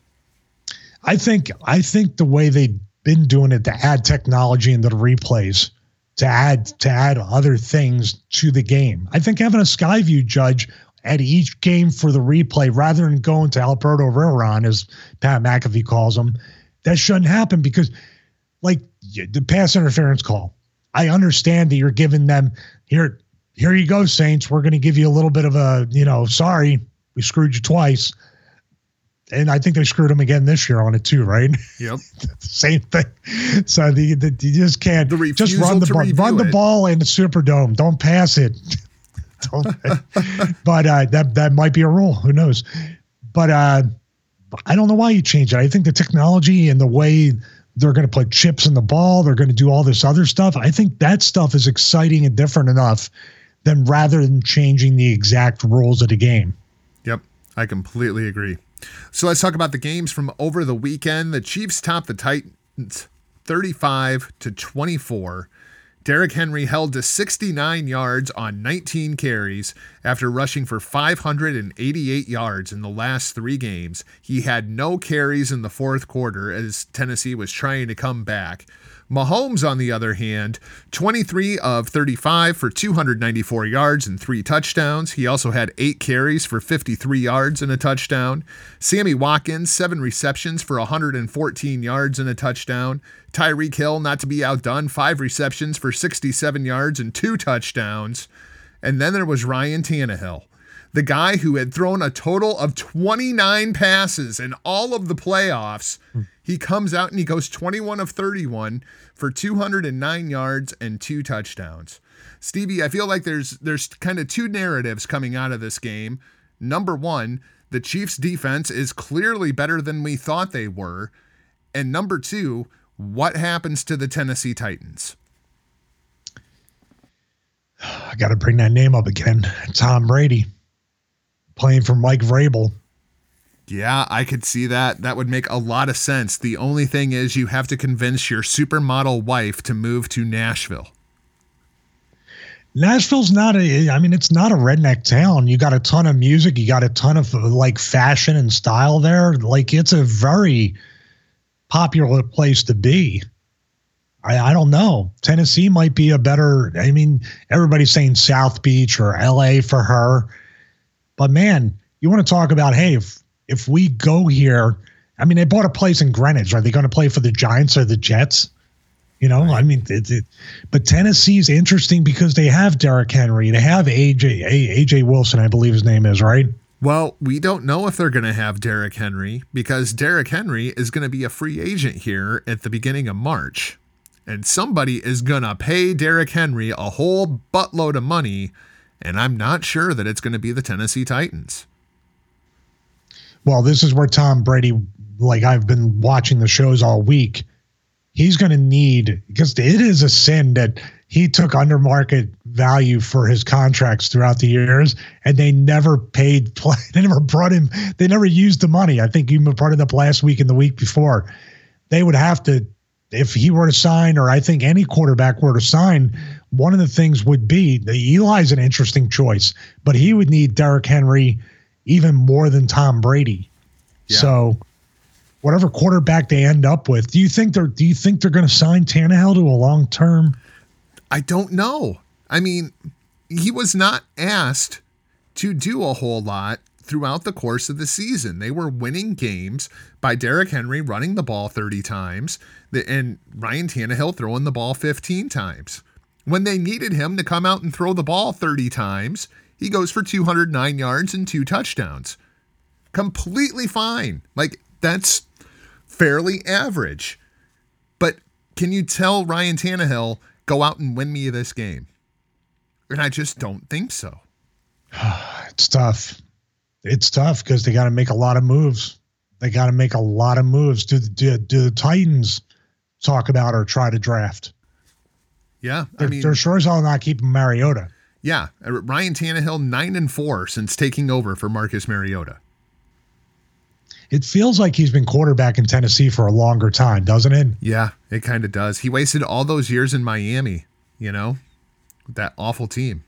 I think I think the way they've been doing it to add technology into the replays, to add to add other things to the game. I think having a Skyview judge at each game for the replay rather than going to Alberto Riveron, as Pat McAfee calls him, that shouldn't happen because like the pass interference call. I understand that you're giving them here here you go, Saints. We're gonna give you a little bit of a, you know, sorry, we screwed you twice. And I think they screwed him again this year on it too, right? Yep. Same thing. So the, the you just can't just run the ball, run the ball in the Superdome. Don't pass it. Don't, but uh, that that might be a rule. Who knows? But uh, I don't know why you change it. I think the technology and the way they're going to put chips in the ball, they're going to do all this other stuff. I think that stuff is exciting and different enough than rather than changing the exact rules of the game. Yep, I completely agree. So let's talk about the games from over the weekend. The Chiefs topped the Titans 35 to 24. Derrick Henry held to 69 yards on 19 carries after rushing for 588 yards in the last three games. He had no carries in the fourth quarter as Tennessee was trying to come back. Mahomes, on the other hand, 23 of 35 for 294 yards and three touchdowns. He also had eight carries for 53 yards and a touchdown. Sammy Watkins, seven receptions for 114 yards and a touchdown. Tyreek Hill, not to be outdone, five receptions for 67 yards and two touchdowns. And then there was Ryan Tannehill, the guy who had thrown a total of 29 passes in all of the playoffs. Hmm. He comes out and he goes 21 of 31 for 209 yards and two touchdowns. Stevie, I feel like there's there's kind of two narratives coming out of this game. Number 1, the Chiefs defense is clearly better than we thought they were. And number 2, what happens to the Tennessee Titans? I got to bring that name up again. Tom Brady playing for Mike Vrabel. Yeah, I could see that. That would make a lot of sense. The only thing is, you have to convince your supermodel wife to move to Nashville. Nashville's not a, I mean, it's not a redneck town. You got a ton of music. You got a ton of like fashion and style there. Like it's a very popular place to be. I, I don't know. Tennessee might be a better, I mean, everybody's saying South Beach or LA for her. But man, you want to talk about, hey, if, if we go here, I mean, they bought a place in Greenwich. Are they going to play for the Giants or the Jets? You know, I mean, it, it, but Tennessee's interesting because they have Derrick Henry, they have AJ AJ Wilson, I believe his name is right. Well, we don't know if they're going to have Derrick Henry because Derrick Henry is going to be a free agent here at the beginning of March. And somebody is going to pay Derrick Henry a whole buttload of money. And I'm not sure that it's going to be the Tennessee Titans. Well, this is where Tom Brady, like I've been watching the shows all week, he's going to need because it is a sin that he took under market value for his contracts throughout the years, and they never paid. Play, they never brought him. They never used the money. I think you brought it up last week and the week before. They would have to, if he were to sign, or I think any quarterback were to sign. One of the things would be that Eli's an interesting choice, but he would need Derrick Henry even more than Tom Brady. Yeah. So whatever quarterback they end up with, do you think they're do you think they're going to sign Tannehill to a long term? I don't know. I mean, he was not asked to do a whole lot throughout the course of the season. They were winning games by Derrick Henry running the ball 30 times and Ryan Tannehill throwing the ball 15 times. When they needed him to come out and throw the ball 30 times, he goes for 209 yards and two touchdowns. Completely fine. Like, that's fairly average. But can you tell Ryan Tannehill, go out and win me this game? And I just don't think so. it's tough. It's tough because they got to make a lot of moves. They got to make a lot of moves. Do, do, do the Titans talk about or try to draft? Yeah, they're, I mean, they're sure as hell not keeping Mariota. Yeah, uh, Ryan Tannehill nine and four since taking over for Marcus Mariota. It feels like he's been quarterback in Tennessee for a longer time, doesn't it? Yeah, it kind of does. He wasted all those years in Miami, you know, that awful team,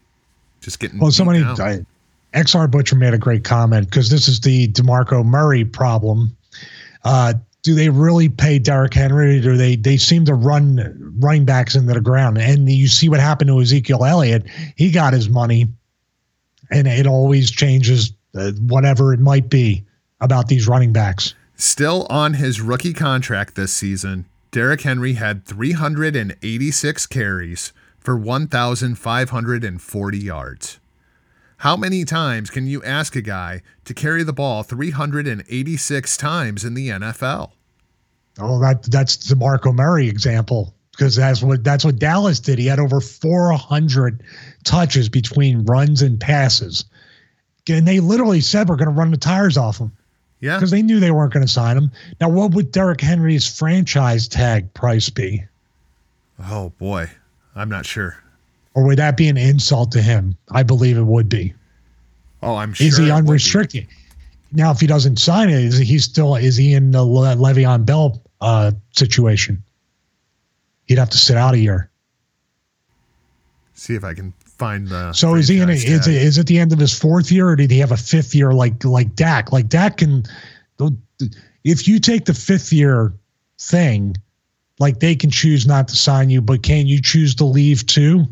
just getting. Well, somebody, I, XR Butcher made a great comment because this is the DeMarco Murray problem. Uh, do they really pay Derrick Henry? Or they they seem to run running backs into the ground? And you see what happened to Ezekiel Elliott. He got his money, and it always changes uh, whatever it might be about these running backs. Still on his rookie contract this season, Derrick Henry had 386 carries for 1,540 yards. How many times can you ask a guy to carry the ball 386 times in the NFL? Oh, that that's DeMarco Murray example because that's what that's what Dallas did. He had over 400 touches between runs and passes, and they literally said we're going to run the tires off him. Yeah, because they knew they weren't going to sign him. Now, what would Derrick Henry's franchise tag price be? Oh boy, I'm not sure. Or would that be an insult to him? I believe it would be. Oh, I'm sure. Is he unrestricted? Now, if he doesn't sign it, is he still is he in the Le'Veon Bell uh, situation. He'd have to sit out a year. See if I can find the. So is he in? A, is it is it the end of his fourth year, or did he have a fifth year like like Dak? Like Dak can, if you take the fifth year thing, like they can choose not to sign you, but can you choose to leave too?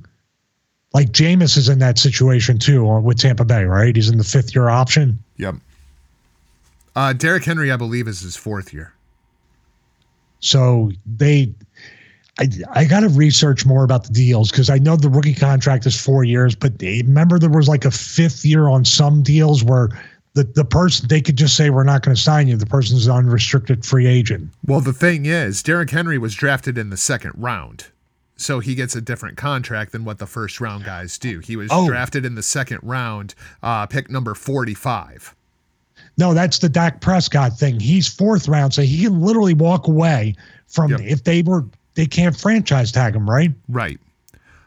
Like Jameis is in that situation too with Tampa Bay, right? He's in the fifth year option. Yep. Uh, Derrick Henry, I believe, is his fourth year. So they, I, I got to research more about the deals because I know the rookie contract is four years, but they, remember there was like a fifth year on some deals where the, the person they could just say we're not going to sign you. The person's an unrestricted free agent. Well, the thing is, Derrick Henry was drafted in the second round. So he gets a different contract than what the first round guys do. He was oh. drafted in the second round, uh, pick number 45. No, that's the Dak Prescott thing. He's fourth round, so he can literally walk away from yep. if they were they can't franchise tag him, right? Right.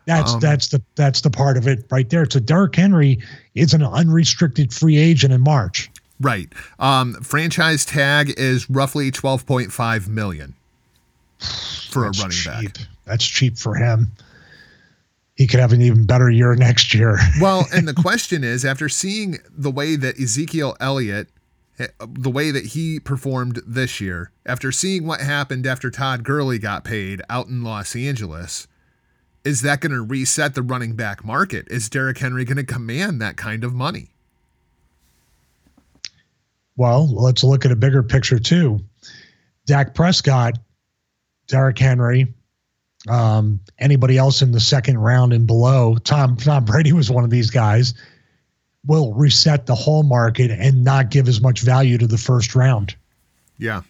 That's um, that's the that's the part of it right there. So Derrick Henry is an unrestricted free agent in March. Right. Um, franchise tag is roughly twelve point five million for that's a running cheap. back. That's cheap for him. He could have an even better year next year. well, and the question is, after seeing the way that Ezekiel Elliott eh, the way that he performed this year, after seeing what happened after Todd Gurley got paid out in Los Angeles, is that going to reset the running back market? Is Derrick Henry going to command that kind of money? Well, let's look at a bigger picture too. Dak Prescott, Derrick Henry, um, anybody else in the second round and below. Tom Tom Brady was one of these guys will reset the whole market and not give as much value to the first round. Yeah.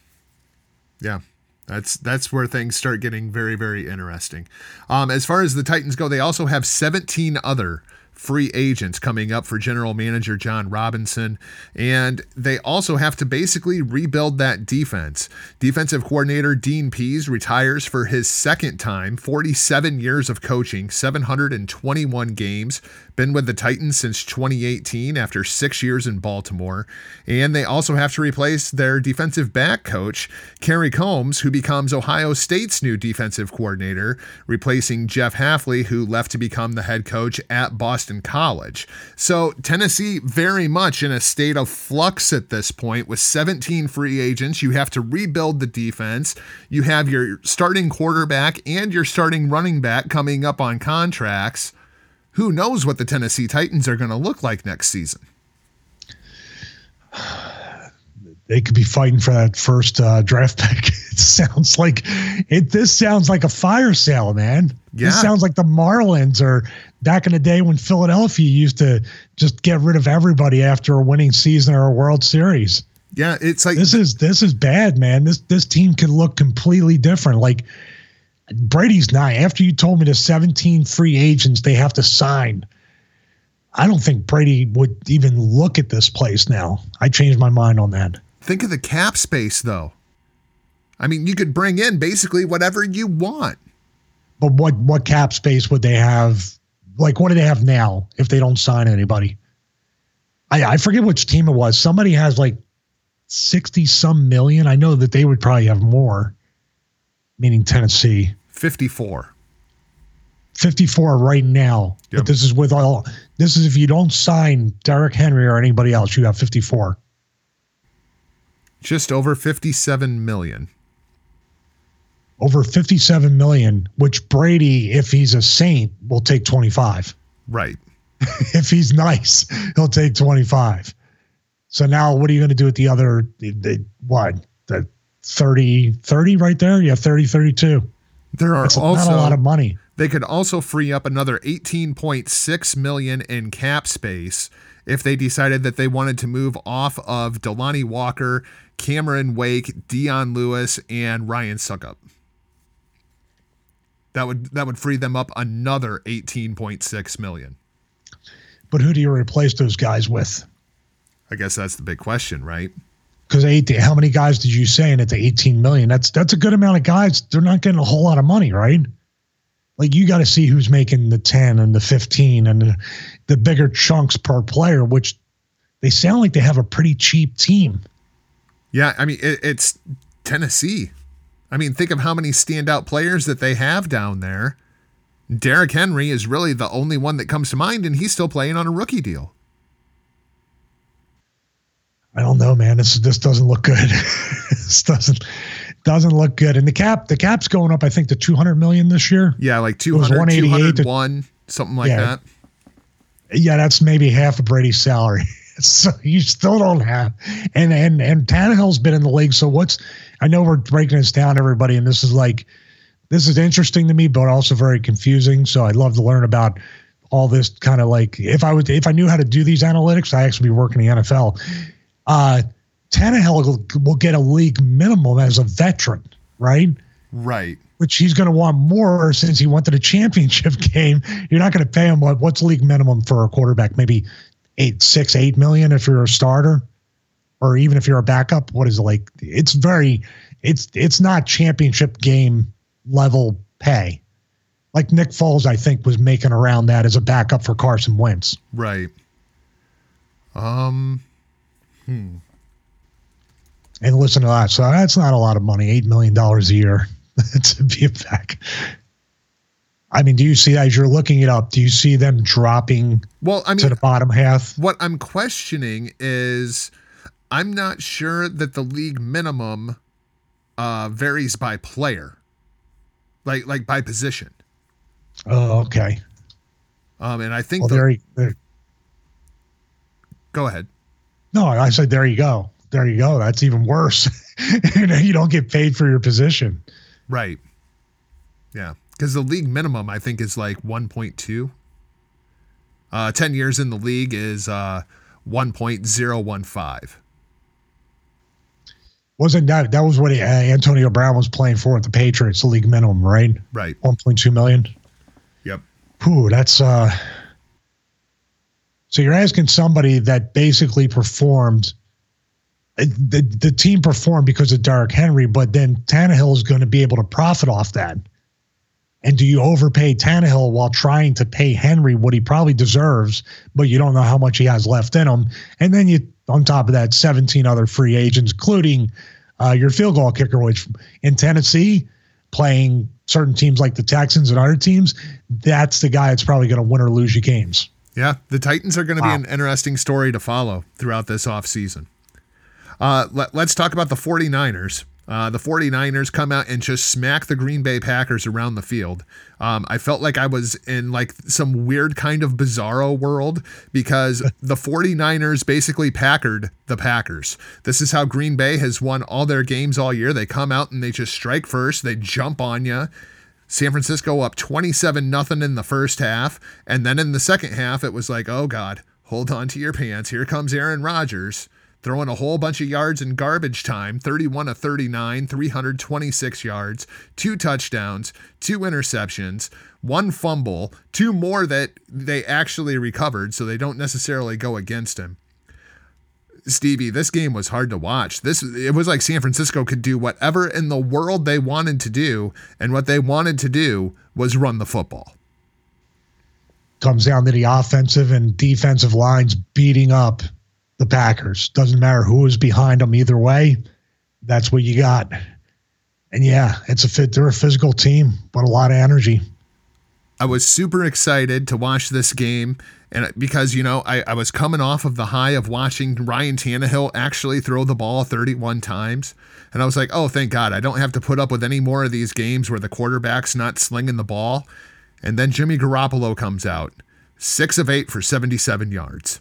Yeah. That's that's where things start getting very very interesting. Um, as far as the Titans go, they also have 17 other free agents coming up for general manager Jon Robinson. And they also have to basically rebuild that defense. Defensive coordinator Dean Pees retires for his second time, 47 years of coaching, 721 games, been with the Titans since 2018 after six years in Baltimore. And they also have to replace their defensive back coach, Kerry Coombs, who becomes Ohio State's new defensive coordinator, replacing Jeff Hafley, who left to become the head coach at Boston College. So Tennessee very much in a state of flux at this point with 17 free agents. You have to rebuild the defense. You have your starting quarterback and your starting running back coming up on contracts who knows what the Tennessee Titans are going to look like next season? they could be fighting for that first uh, draft pick. It sounds like it. This sounds like a fire sale, man. Yeah. This sounds like the Marlins or back in the day when Philadelphia used to just get rid of everybody after a winning season or a World Series. Yeah, it's like This is this is bad, man. This this team could look completely different. Like Brady's not. After you told me the 17 free agents they have to sign, I don't think Brady would even look at this place now. I changed my mind on that. think of the cap space though. I mean, you could bring in basically whatever you want. But what what cap space would they have? Like, what do they have now if they don't sign anybody? I I forget which team it was. Somebody has like sixty some million. I know that they would probably have more. Meaning Tennessee, 54. fifty four right now. Yep. But this is with all. This is if you don't sign Derrick Henry or anybody else, you have fifty four. Just over 57 million. Over fifty seven million. Which Brady, if he's a saint, will take twenty five. Right. if he's nice, he'll take 25. So now what are you going to do with the other, the, the, what, the 30, 30 right there? Yeah, 30, 32. There are That's also not a lot of money. they could also free up another 18.6 million in cap space if they decided that they wanted to move off of Delanie Walker, Cameron Wake, Dion Lewis, and Ryan Succop. That would that would free them up another 18.6 million. But who do you replace those guys with? I guess that's the big question, right? Because eight, how many guys did you say in it to 18 million? That's that's a good amount of guys. They're not getting a whole lot of money, right? Like you got to see who's making the 10 and the 15 and the, the bigger chunks per player, which they sound like they have a pretty cheap team. Yeah, I mean it, it's Tennessee. I mean, think of how many standout players that they have down there. Derrick Henry is really the only one that comes to mind, and he's still playing on a rookie deal. I don't know, man. This this doesn't look good. this doesn't doesn't look good. And the cap the cap's going up, I think, to two hundred million this year. Yeah, like was 200, 188 to- 201, something like Yeah. that. Yeah, that's maybe half of Brady's salary. so you still don't have. And and and Tannehill's been in the league. So what's? I know we're breaking this down, everybody, and this is like this is interesting to me, but also very confusing. So I'd love to learn about all this kind of like if I would if I knew how to do these analytics, I actually be working in the NFL. Uh, Tannehill will, will get a league minimum as a veteran, right? Right. which he's going to want more since he went to the championship game. You're not going to pay him what? What's league minimum for a quarterback? Maybe eight, six, eight million if you're a starter, or even if you're a backup. What is it like? It's very, it's it's not championship game level pay. Like Nick Foles, I think, was making around that as a backup for Carson Wentz. Right. Um. And listen to that. So that's not a lot of money. Eight million dollars a year to be a back. I mean, do you see as you're looking it up? Do you see them dropping Well, I mean, to the bottom half? what I'm questioning is, I'm not sure that the league minimum uh, varies by player, like like by position. Oh, okay. Um, and I think Well, the- there, you- there. go ahead. No, I said there you go. There you go. That's even worse. you know, you don't get paid for your position. Right. Yeah. Because the league minimum, I think, is like 1.2. Uh, 10 years in the league is uh, 1.015. Wasn't that that was what uh, Antonio Brown was playing for at the Patriots, the league minimum, right? Right. 1.2 million. Yep. Whew, that's uh so you're asking somebody that basically performed uh, the the team performed because of Derrick Henry, but then Tannehill is going to be able to profit off that. And do you overpay Tannehill while trying to pay Henry what he probably deserves, but you don't know how much he has left in him? And then you, on top of that, 17 other free agents, including uh, your field goal kicker, which in Tennessee, playing certain teams like the Texans and other teams, that's the guy that's probably going to win or lose you games. Yeah, the Titans are going to Wow. be an interesting story to follow throughout this offseason. Uh, let, let's talk about the 49ers. Uh, the 49ers come out and just smack the Green Bay Packers around the field. Um, I felt like I was in like some weird kind of bizarro world because the 49ers basically packered the Packers. This is how Green Bay has won all their games all year. They come out and they just strike first, they jump on you. San Francisco up 27 nothing in the first half, and then in the second half it was like, "Oh god, hold on to your pants. Here comes Aaron Rodgers." throwing a whole bunch of yards in garbage time 31 of 39, 326 yards, two touchdowns, two interceptions, one fumble, two more that they actually recovered, so they don't necessarily go against him. Stevie, this game was hard to watch. This it was like San Francisco could do whatever in the world they wanted to do, and what they wanted to do was run the football. Comes down to the offensive and defensive lines beating up the Packers. Doesn't matter who is behind them either way. That's what you got. And yeah, it's a fit. They're a physical team, but a lot of energy. I was super excited to watch this game, and because you know I, I was coming off of the high of watching Ryan Tannehill actually throw the ball 31 times, and I was like, oh, thank God, I don't have to put up with any more of these games where the quarterback's not slinging the ball. And then Jimmy Garoppolo comes out, six of eight for 77 yards.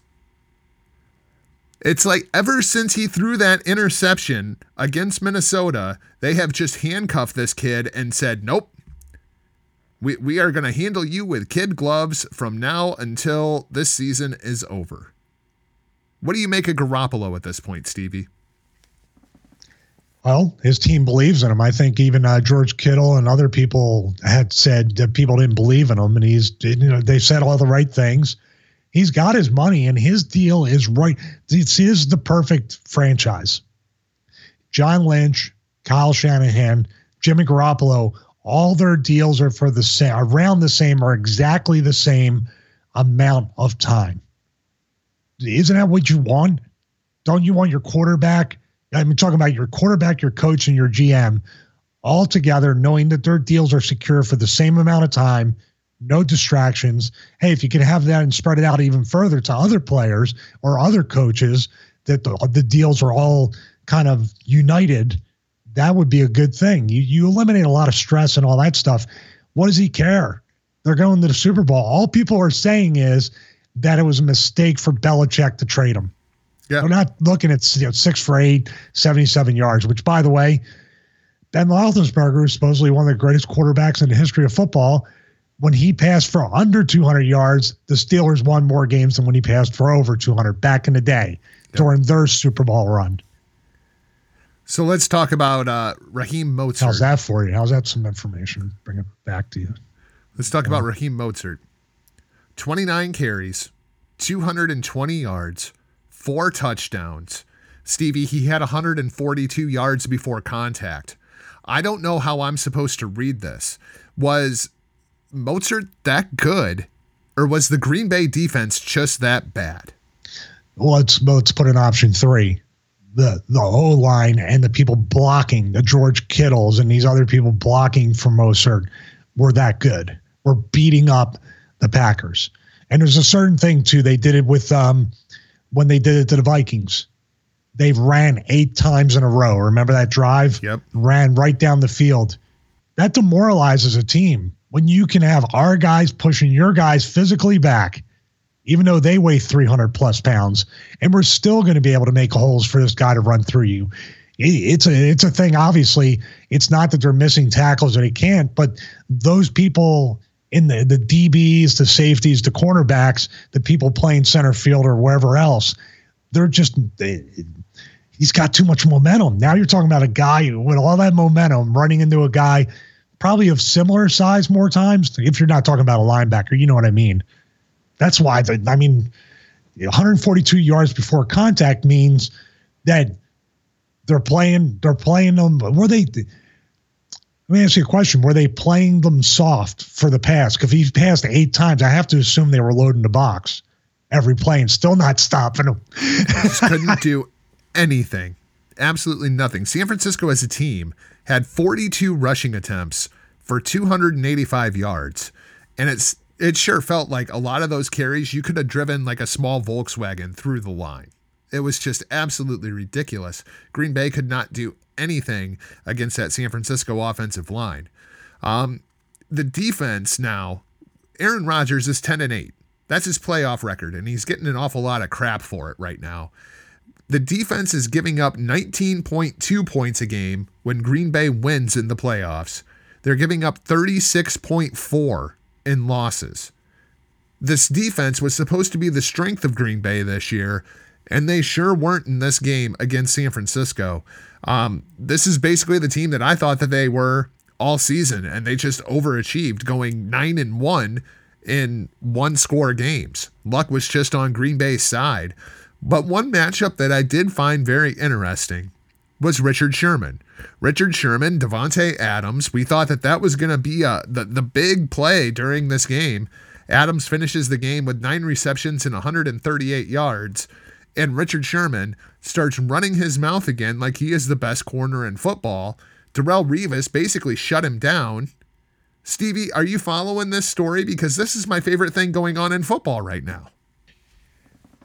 It's like ever since he threw that interception against Minnesota, they have just handcuffed this kid and said, nope. We, we are going to handle you with kid gloves from now until this season is over. What do you make of Garoppolo at this point, Stevie? Well, his team believes in him. I think even uh, George Kittle and other people had said that people didn't believe in him, and he's you know they said all the right things. He's got his money, and his deal is right. This is the perfect franchise. John Lynch, Kyle Shanahan, Jimmy Garoppolo, all their deals are for the same, around the same, or exactly the same amount of time. Isn't that what you want? Don't you want your quarterback? I'm talking about your quarterback, your coach, and your GM all together, knowing that their deals are secure for the same amount of time no distractions. Hey, if you could have that and spread it out even further to other players or other coaches, that the, the deals are all kind of united, that would be a good thing. You you eliminate a lot of stress and all that stuff. What does he care? They're going to the Super Bowl. All people are saying is that it was a mistake for Belichick to trade him. Yeah. They're not looking at you know, six for eight, 77 yards, which, by the way, Ben Roethlisberger is supposedly one of the greatest quarterbacks in the history of football when he passed for under 200 yards, the Steelers won more games than when he passed for over 200 back in the day yep. during their Super Bowl run. So let's talk about uh, Raheem Mostert. How's that for you? How's that some information? Bring it back to you. Let's talk about Raheem Mostert. 29 carries, 220 yards, four touchdowns. Stevie, he had 142 yards before contact. I don't know how I'm supposed to read this. Was Mostert that good, or was the Green Bay defense just that bad? Well, let's let's put in option three. The the O line and the people blocking the George Kittles and these other people blocking for Mostert were that good. We're beating up the Packers. And there's a certain thing too. They did it with um when they did it to the Vikings. They've ran eight times in a row. Remember that drive? Yep. Ran right down the field. That demoralizes a team when you can have our guys pushing your guys physically back, even though they weigh 300 plus pounds, and we're still going to be able to make holes for this guy to run through you. It's a it's a thing. Obviously, it's not that they're missing tackles and he can't, but those people in the the DBs, the safeties, the cornerbacks, the people playing center field or wherever else, they're just they, he's got too much momentum. Now you're talking about a guy with all that momentum running into a guy probably of similar size more times. If you're not talking about a linebacker, you know what I mean. That's why the, I mean, 142 yards before contact means that they're playing. They're playing them. Were they? Let me ask you a question. Were they playing them soft for the pass? Because he passed eight times, I have to assume they were loading the box every play and still not stopping them. Couldn't do anything. Absolutely nothing. San Francisco as a team had 42 rushing attempts for 285 yards. And it's it sure felt like a lot of those carries you could have driven like a small Volkswagen through the line. It was just absolutely ridiculous. Green Bay could not do anything against that San Francisco offensive line. Um, the defense now, Aaron Rodgers is 10 and 8. That's his playoff record, and he's getting an awful lot of crap for it right now. The defense is giving up 19.2 points a game when Green Bay wins in the playoffs. They're giving up 36.4 in losses. This defense was supposed to be the strength of Green Bay this year, and they sure weren't in this game against San Francisco. Um, this is basically the team that I thought that they were all season, and they just overachieved, going nine and one in one score games. Luck was just on Green Bay's side. But one matchup that I did find very interesting was Richard Sherman. Richard Sherman, Davante Adams. We thought that that was going to be a, the, the big play during this game. Adams finishes the game with nine receptions and 138 yards. And Richard Sherman starts running his mouth again like he is the best corner in football. Darrelle Revis basically shut him down. Stevie, are you following this story? Because this is my favorite thing going on in football right now.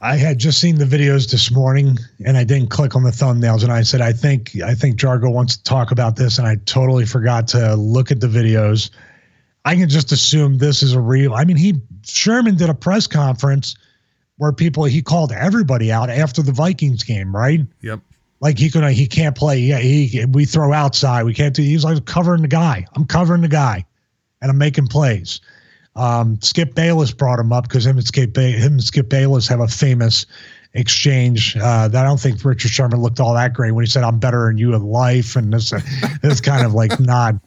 I had just seen the videos this morning and I didn't click on the thumbnails and I said I think I think Jargo wants to talk about this and I totally forgot to look at the videos. I can just assume this is a real I mean he Sherman did a press conference where people he called everybody out after the Vikings game, right? Yep. Like he could he can't play. Yeah, he we throw outside. We can't do. He's like covering the guy. I'm covering the guy, and I'm making plays. Um, Skip Bayless brought him up because him and Skip ba- him and Skip Bayless have a famous exchange uh, that I don't think Richard Sherman looked all that great when he said I'm better than you in life, and this this kind of like nod.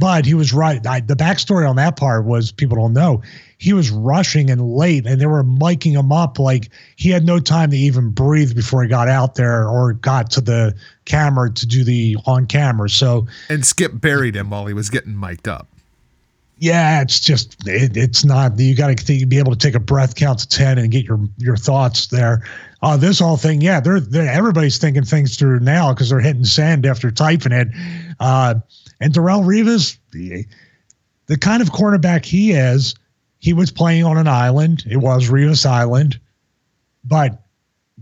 But he was right. I, the backstory on that part was people don't know he was rushing and late, and they were miking him up like he had no time to even breathe before he got out there or got to the camera to do the on camera. So and Skip buried him while he was getting mic'd up. Yeah, it's just it, it's not. You got to be able to take a breath, count to ten, and get your your thoughts there. Uh, this whole thing, yeah, they're, they're everybody's thinking things through now because they're hitting sand after typing it. Uh, and Darrelle Revis, the, the kind of cornerback he is, he was playing on an island. It was Revis Island, but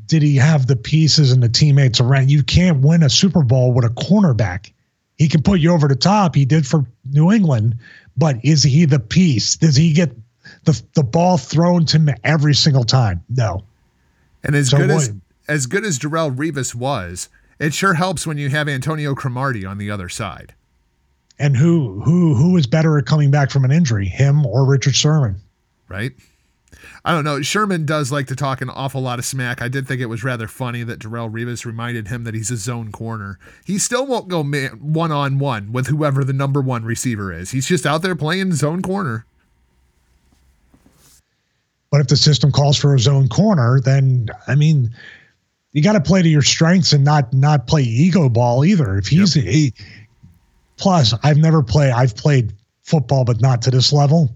did he have the pieces and the teammates around? You can't win a Super Bowl with a cornerback. He can put you over the top. He did for New England, but is he the piece? Does he get the the ball thrown to him every single time? No. And as so good what, as as good as Darrelle Revis was, it sure helps when you have Antonio Cromartie on the other side. And who who who is better at coming back from an injury, him or Richard Sherman? Right. I don't know. Sherman does like to talk an awful lot of smack. I did think it was rather funny that Darrelle Revis reminded him that he's a zone corner. He still won't go one on one with whoever the number one receiver is. He's just out there playing zone corner. But if the system calls for a zone corner, then I mean, you got to play to your strengths and not not play ego ball either. If he's yep. he, Plus, I've never played, I've played football, but not to this level.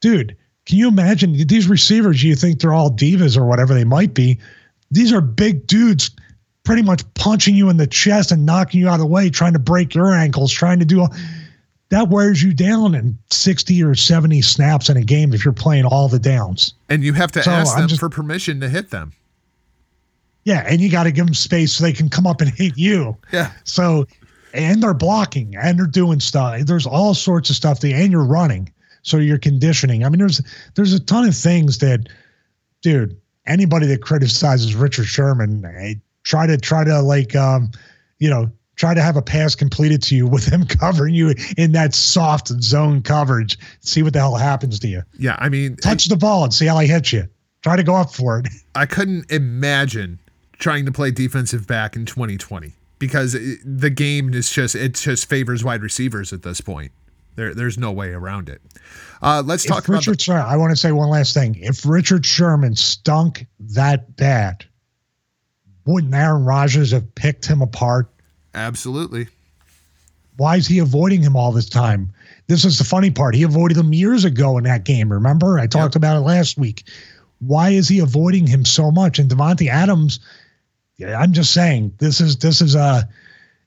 Dude, can you imagine these receivers? You think they're all divas or whatever they might be. These are big dudes pretty much punching you in the chest and knocking you out of the way, trying to break your ankles, trying to do all that wears you down in 60 or 70 snaps in a game if you're playing all the downs. And you have to so ask them just, for permission to hit them. Yeah, and you got to give them space so they can come up and hit you. Yeah. So and they're blocking and they're doing stuff. There's all sorts of stuff. That, and you're running, so you're conditioning. I mean, there's there's a ton of things that, dude. Anybody that criticizes Richard Sherman, hey, try to try to like, um, you know, try to have a pass completed to you with him covering you in that soft zone coverage. See what the hell happens to you. Yeah, I mean, touch the ball and see how he hits you. Try to go up for it. I couldn't imagine trying to play defensive back in 2020 because it, the game is just it just favors wide receivers at this point. There, there's no way around it. Uh, let's talk if about. Richard the- Sherman, I want to say one last thing. If Richard Sherman stunk that bad, wouldn't Aaron Rodgers have picked him apart? Absolutely. Why is he avoiding him all this time? This is the funny part. He avoided him years ago in that game. Remember, I talked yep. about it last week. Why is he avoiding him so much? And Davante Adams I'm just saying this is this is a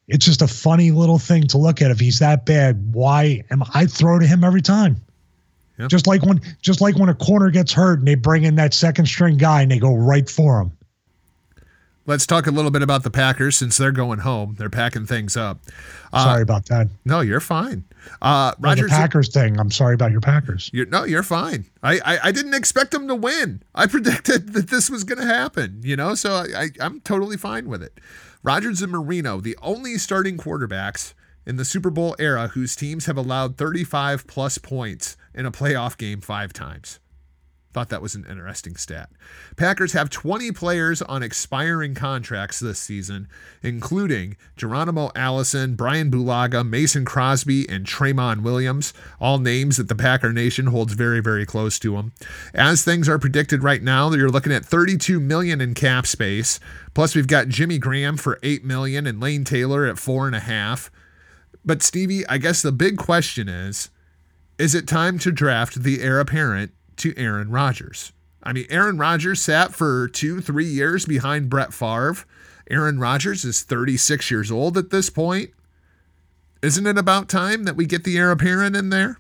it's just a funny little thing to look at. If he's that bad, why am I throw to him every time? Yep. Just like when just like when a corner gets hurt and they bring in that second string guy and they go right for him. let's talk a little bit about the Packers since they're going home. They're packing things up. Uh, sorry about that. No, you're fine. Uh, No, the Packers thing. I'm sorry about your Packers. You're, no, you're fine. I, I, I didn't expect them to win. I predicted that this was going to happen, you know, so I, I, I'm totally fine with it. Rodgers and Marino, the only starting quarterbacks in the Super Bowl era whose teams have allowed 35 plus points in a playoff game five times. Thought that was an interesting stat. Packers have 20 players on expiring contracts this season, including Geronimo Allison, Brian Bulaga, Mason Crosby, and Tramon Williams, all names that the Packer Nation holds very, very close to them. As things are predicted right now, you're looking at 32 million in cap space. Plus, we've got Jimmy Graham for 8 million and Lane Taylor at four and a half. But Stevie, I guess the big question is, is it time to draft the heir apparent to Aaron Rodgers? I mean, Aaron Rodgers sat for two, three years behind Brett Favre. Aaron Rodgers is 36 years old at this point. Isn't it about time that we get the heir apparent in there?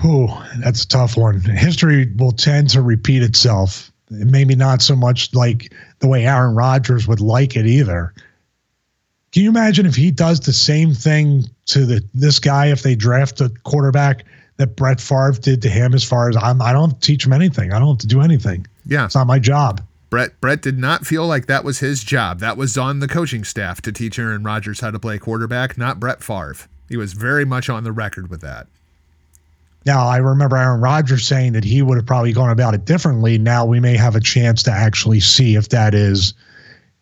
Whew, that's a tough one. History will tend to repeat itself. Maybe not so much like the way Aaron Rodgers would like it either. Can you imagine if he does the same thing to the this guy if they draft a quarterback that Brett Favre did to him? As far as I'm, I don't teach him anything. I don't have to do anything. Yeah. It's not my job. Brett Brett did not feel like that was his job. That was on the coaching staff to teach Aaron Rodgers how to play quarterback, not Brett Favre. He was very much on the record with that. Now, I remember Aaron Rodgers saying that he would have probably gone about it differently. Now we may have a chance to actually see if that is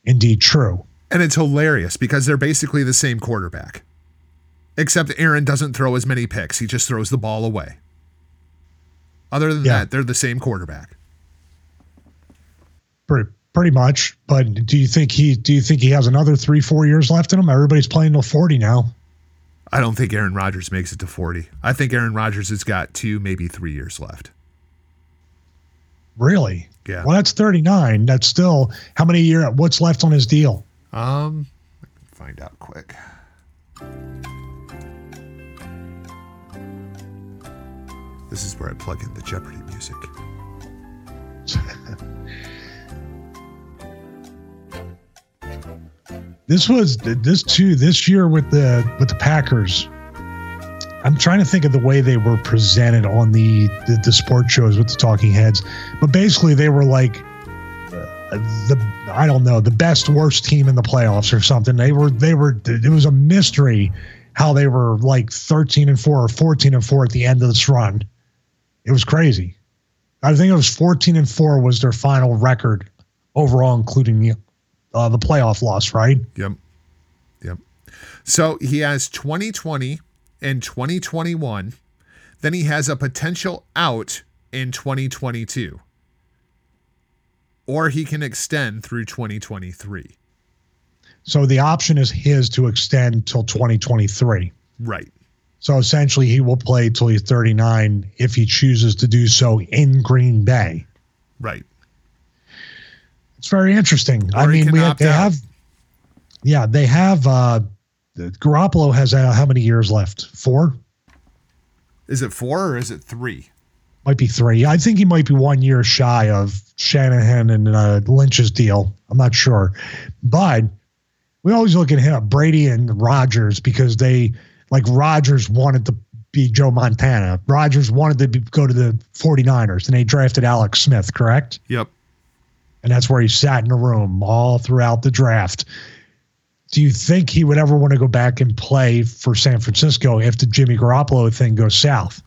indeed true. And it's hilarious because they're basically the same quarterback. Except Aaron doesn't throw as many picks. He just throws the ball away. Other than Yeah. that, they're the same quarterback. Pretty, pretty much. But do you think he do you think he has another three, four years left in him? Everybody's playing till forty now. I don't think Aaron Rodgers makes it to 40. I think Aaron Rodgers has got two, maybe three years left. Really? Yeah. Well, that's thirty nine. That's still how many year? What's left on his deal? Um, I can find out quick. This is where I plug in the Jeopardy music. This was this too this year with the with the Packers. I'm trying to think of the way they were presented on the the, the sports shows with the talking heads, but basically they were like the I don't know the best worst team in the playoffs or something. They were they were it was a mystery how they were like 13 and 4 or 14 and 4 at the end of this run. It was crazy. I think it was 14 and 4 was their final record overall, including the uh, the playoff loss, right? Yep. Yep. So he has 2020 and 2021. Then he has a potential out in 2022. Or he can extend through 2023. So the option is his to extend till 2023. Right. So essentially, he will play till he's 39 if he chooses to do so in Green Bay. Right. It's very interesting. I Or he mean, we have, they out. have, yeah, they have. uh Garoppolo has uh, how many years left? Four, Is it four or is it three? might be three. I think he might be one year shy of Shanahan and uh, Lynch's deal. I'm not sure, but we always look at him, Brady and Rodgers, because they like Rodgers wanted to be Joe Montana. Rodgers wanted to be, go to the 49ers, and they drafted Alex Smith, correct? Yep. and that's where he sat in a room all throughout the draft. Do you think he would ever want to go back and play for San Francisco if the Jimmy Garoppolo thing goes south?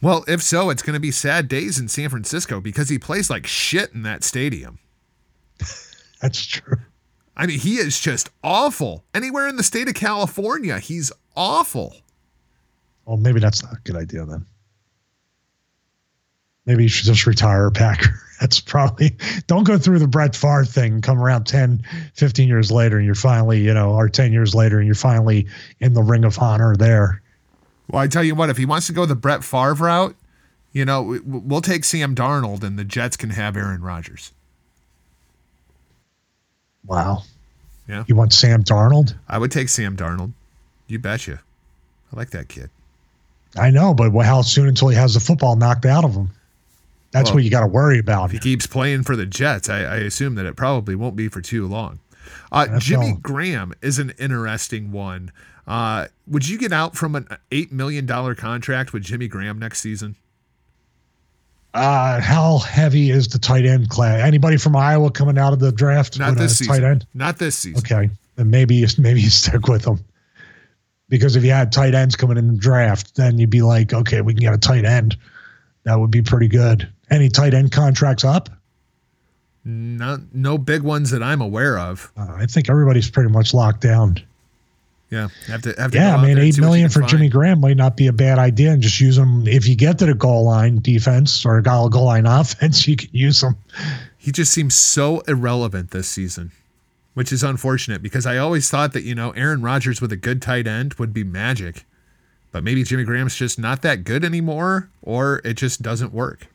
Well, if so, it's going to be sad days in San Francisco because he plays like shit in that stadium. That's true. I mean, he is just awful. Anywhere in the state of California, he's awful. Well, maybe that's not a good idea then. Maybe you should just retire Packer. That's probably don't go through the Brett Favre thing. Come around 10, 15 years later, and you're finally, you know, or 10 years later, and you're finally in the ring of honor there. Well, I tell you what, if he wants to go the Brett Favre route, you know, we- we'll take Sam Darnold and the Jets can have Aaron Rodgers. Wow. Yeah. You want Sam Darnold? I would take Sam Darnold. You betcha. I like that kid. I know, but how soon until he has the football knocked out of him? That's Well, what you got to worry about. If he keeps playing for the Jets, I, I assume that it probably won't be for too long. Uh. Jimmy Graham is an interesting one. Uh, would you get out from an $8 million contract with Jimmy Graham next season? Uh, how heavy is the tight end class? Anybody from Iowa coming out of the draft? Not a this tight season. end? Not this season. Okay, then maybe maybe you stick with them because if you had tight ends coming in the draft, then you'd be like, okay, we can get a tight end. That would be pretty good. Any tight end contracts up? Not, no big ones that I'm aware of. Uh, I think everybody's pretty much locked down. Yeah, have to have to. Yeah, I mean, eight see what you million for find. Jimmy Graham might not be a bad idea, and just use them if you get to the goal line defense or a goal goal line offense. You can use them. He just seems so irrelevant this season, which is unfortunate because I always thought that you know Aaron Rodgers with a good tight end would be magic, but maybe Jimmy Graham's just not that good anymore, or it just doesn't work.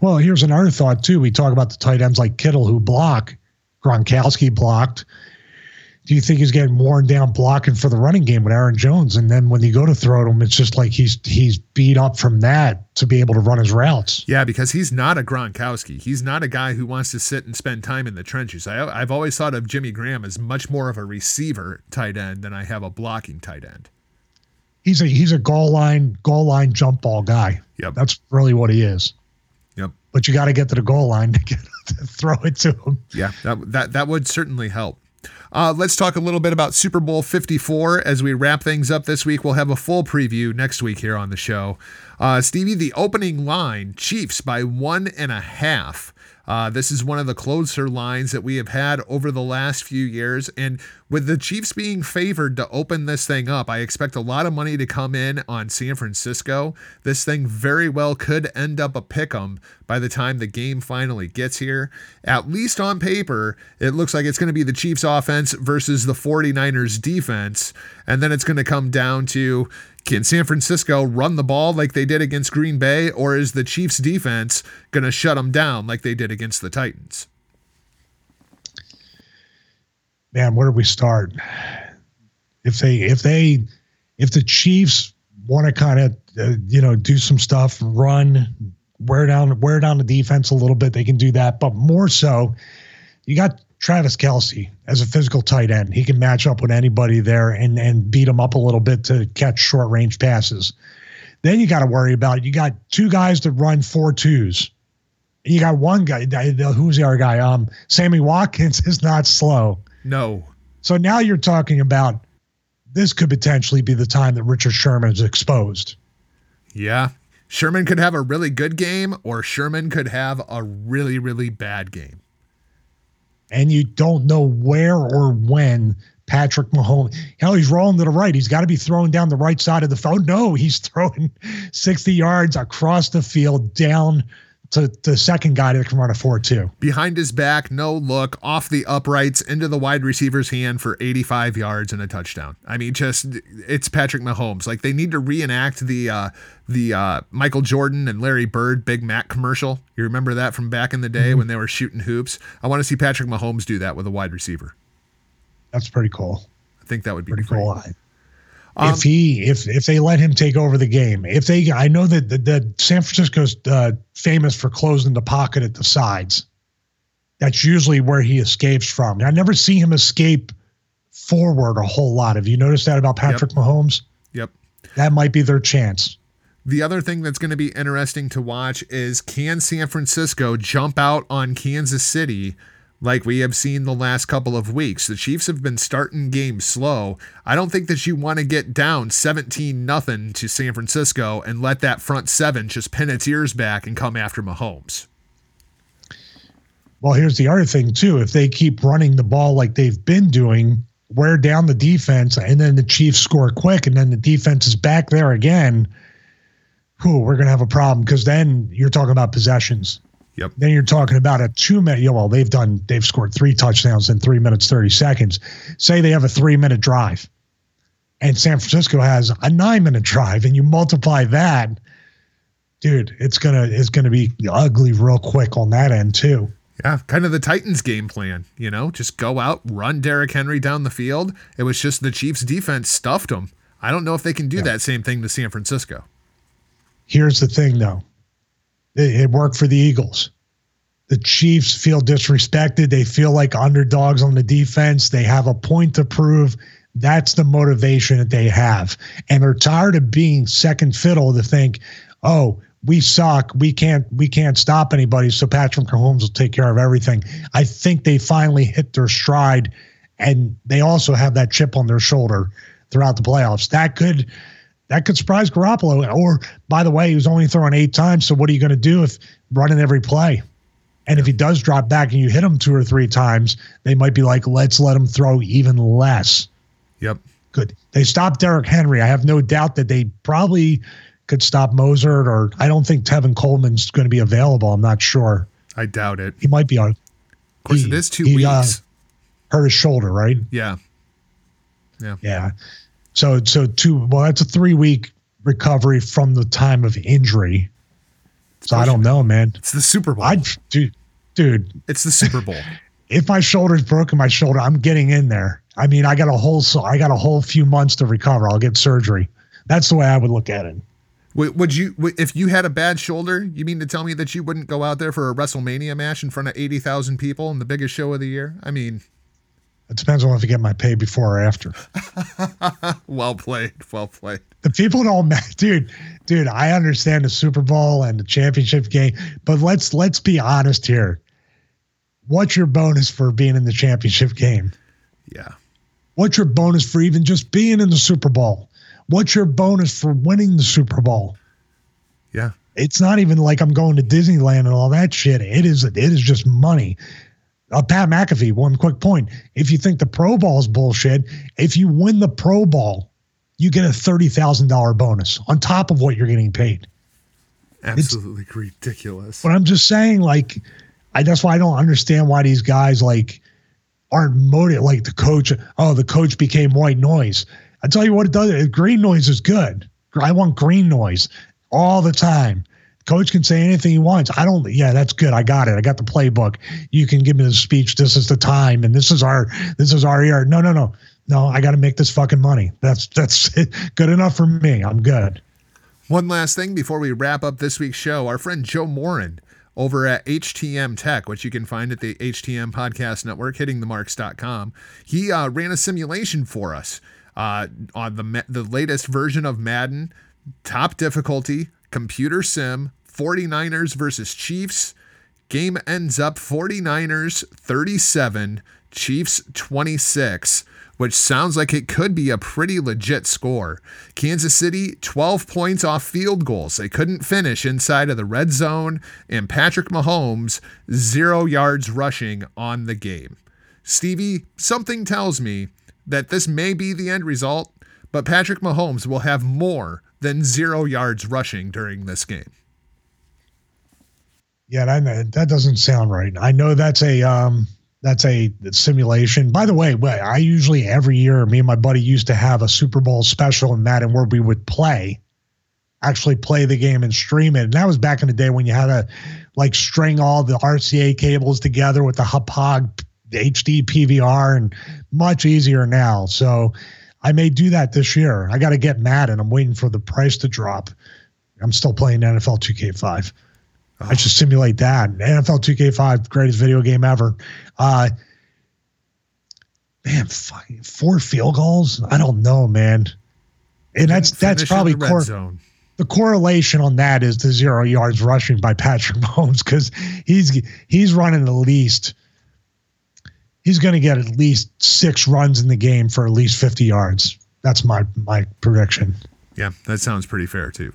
Well, here's another thought too. We talk about the tight ends like Kittle who block. Gronkowski blocked. Do you think he's getting worn down blocking for the running game with Aaron Jones? And then when you go to throw to him, it's just like he's he's beat up from that to be able to run his routes. Yeah, because he's not a Gronkowski. He's not a guy who wants to sit and spend time in the trenches. I, I've always thought of Jimmy Graham as much more of a receiver tight end than I have a blocking tight end. He's a he's a goal line goal line jump ball guy. Yep. That's really what he is. Yep. But you got to get to the goal line to get to throw it to him. Yeah, that that that would certainly help. Uh, let's talk a little bit about Super Bowl 54 as we wrap things up this week. We'll have a full preview next week here on the show. Uh, Stevie, the opening line Chiefs by one and a half. Uh, this is one of the closer lines that we have had over the last few years. And with the Chiefs being favored to open this thing up, I expect a lot of money to come in on San Francisco. This thing very well could end up a pick 'em by the time the game finally gets here. At least on paper, it looks like it's going to be the Chiefs offense versus the 49ers defense. And then it's going to come down to can San Francisco run the ball like they did against Green Bay, or is the Chiefs defense going to shut them down like they did against the Titans? man, where do we start? If they if they if the Chiefs want to kind of uh, you know do some stuff, run, wear down wear down the defense a little bit, they can do that. But more so, you got Travis Kelce as a physical tight end. He can match up with anybody there and and beat him up a little bit to catch short range passes. Then you got to worry about you got two guys that run four twos. You got one guy. Who's the other guy? Um, Sammy Watkins is not slow. No. So now you're talking about this could potentially be the time that Richard Sherman is exposed. Yeah. Sherman could have a really good game, or Sherman could have a really, really bad game. And you don't know where or when Patrick Mahomes. Hell, he's rolling to the right. He's got to be throwing down the right side of the field. No, he's throwing 60 yards across the field down to the second guy that can run a 4 2. Behind his back, no look, off the uprights, into the wide receiver's hand for 85 yards and a touchdown. I mean, just it's Patrick Mahomes. Like they need to reenact the uh, the uh, Michael Jordan and Larry Bird Big Mac commercial. You remember that from back in the day when they were shooting hoops? I want to see Patrick Mahomes do that with a wide receiver. That's pretty cool. I think that would be Pretty cool. Um, if he if if they let him take over the game, if they I know that that, that San Francisco's uh, famous for closing the pocket at the sides. That's usually where he escapes from. I never see him escape forward a whole lot. Have you noticed that about Patrick Mahomes? Yep. That might be their chance. The other thing that's going to be interesting to watch is can San Francisco jump out on Kansas City like we have seen the last couple of weeks? The Chiefs have been starting games slow. I don't think that you want to get down 17 nothing to San Francisco and let that front seven just pin its ears back and come after Mahomes. Well, here's the other thing too. If they keep running the ball like they've been doing, wear down the defense, and then the Chiefs score quick, and then the defense is back there again. Whew, we're gonna have a problem because then you're talking about possessions. Yep. Then you're talking about a two minute. Well, they've done. They've scored three touchdowns in three minutes thirty seconds. Say they have a three minute drive, and San Francisco has a nine minute drive, and you multiply that, dude. It's gonna it's gonna be ugly real quick on that end too. Yeah, kind of the Titans game plan, you know, just go out, run Derrick Henry down the field. It was just the Chiefs defense stuffed them. I don't know if they can do that same thing to San Francisco. Here's the thing, though. It, it worked for the Eagles. The Chiefs feel disrespected. They feel like underdogs on the defense. They have a point to prove. That's the motivation that they have. And they're tired of being second fiddle to think, oh, we suck. We can't we can't stop anybody. So Patrick Mahomes will take care of everything. I think they finally hit their stride, and they also have that chip on their shoulder throughout the playoffs. That could that could surprise Garoppolo. Or by the way, he was only throwing eight times. So what are you going to do if running every play? And if he does drop back and you hit him two or three times, they might be like, let's let him throw even less. Yep. Good. They stopped Derrick Henry. I have no doubt that they probably could stop Mostert, or I don't think Tevin Coleman's going to be available. I'm not sure. I doubt it. He might be on. Of course, he, it is two he, uh, weeks. hurt his shoulder, right? Yeah. Yeah. Yeah. So so two. Well, that's a three week recovery from the time of injury. So I don't know, man. It's the Super Bowl. I dude, dude, it's the Super Bowl. if my shoulder's broken, my shoulder, I'm getting in there. I mean, I got a whole so I got a whole few months to recover. I'll get surgery. That's the way I would look at it. would, would you, if you had a bad shoulder, you mean to tell me that you wouldn't go out there for a WrestleMania match in front of 80,000 people in the biggest show of the year? I mean, It depends on if I get my pay before or after. well played. Well played. The people don't, ma- dude, dude. I understand the Super Bowl and the championship game, but let's let's be honest here. What's your bonus for being in the championship game? Yeah. What's your bonus for even just being in the Super Bowl? What's your bonus for winning the Super Bowl? Yeah. It's not even like I'm going to Disneyland and all that shit. It is it is just money. Uh, Pat McAfee, one quick point. If you think the Pro Bowl is bullshit, if you win the Pro Bowl, you get a thirty thousand dollar bonus on top of what you're getting paid. Absolutely ridiculous. But I'm just saying, like, I that's why I don't understand why these guys like aren't motivated. Like the coach, oh, the coach became white noise. I tell you what, it does. Green noise is good. I want green noise all the time. Coach can say anything he wants. I don't. Yeah, that's good. I got it. I got the playbook. You can give me the speech. This is the time, and this is our this is our year. No, no, no, no. I got to make this fucking money. That's that's good enough for me. I'm good. One last thing before we wrap up this week's show. Our friend Joe Morin over at HTM Tech, which you can find at the HTM Podcast Network, hittingthemarks.com. He uh, ran a simulation for us uh, on the the latest version of Madden, top difficulty, computer sim, 49ers versus Chiefs. Game ends up 49ers 37, Chiefs 26, which sounds like it could be a pretty legit score. Kansas City 12 points off field goals. They couldn't finish inside of the red zone, and Patrick Mahomes 0 yards rushing on the game. Stevie, something tells me that this may be the end result, but Patrick Mahomes will have more than 0 yards rushing during this game. Yeah, that that doesn't sound right. I know that's a um that's a simulation. By the way, I usually every year me and my buddy used to have a Super Bowl special in Madden where we would play, actually play the game and stream it. And that was back in the day when you had to like string all the RCA cables together with the Hauppauge HD PVR and much easier now. So I may do that this year. I got to get mad, and I'm waiting for the price to drop. I'm still playing NFL 2K5. I should simulate that. NFL 2K5, greatest video game ever. Uh, man, fucking four field goals. I don't know, man. And that's that's probably the cor- zone. the correlation on that is the zero yards rushing by Patrick Mahomes because he's he's running the least he's going to get at least six runs in the game for at least 50 yards. That's my my prediction. Yeah, that sounds pretty fair too.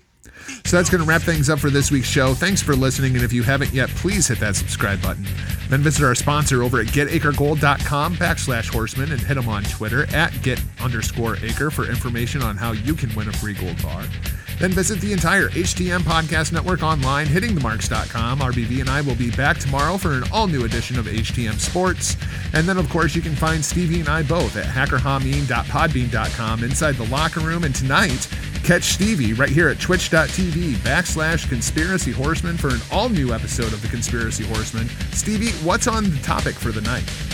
So that's going to wrap things up for this week's show. Thanks for listening, and if you haven't yet, please hit that subscribe button. Then visit our sponsor over at getacregold.com backslash horseman and hit them on Twitter at get underscore acre for information on how you can win a free gold bar. Then visit the entire HTM Podcast Network online, hittingthemarks.com. RBV and I will be back tomorrow for an all new edition of HTM Sports. And then, of course, you can find Stevie and I both at hackerhameen.podbean.com inside the locker room. And tonight, catch Stevie right here at twitch.tv backslash conspiracy horseman for an all new episode of the Conspiracy Horseman. Stevie, what's on the topic for the night?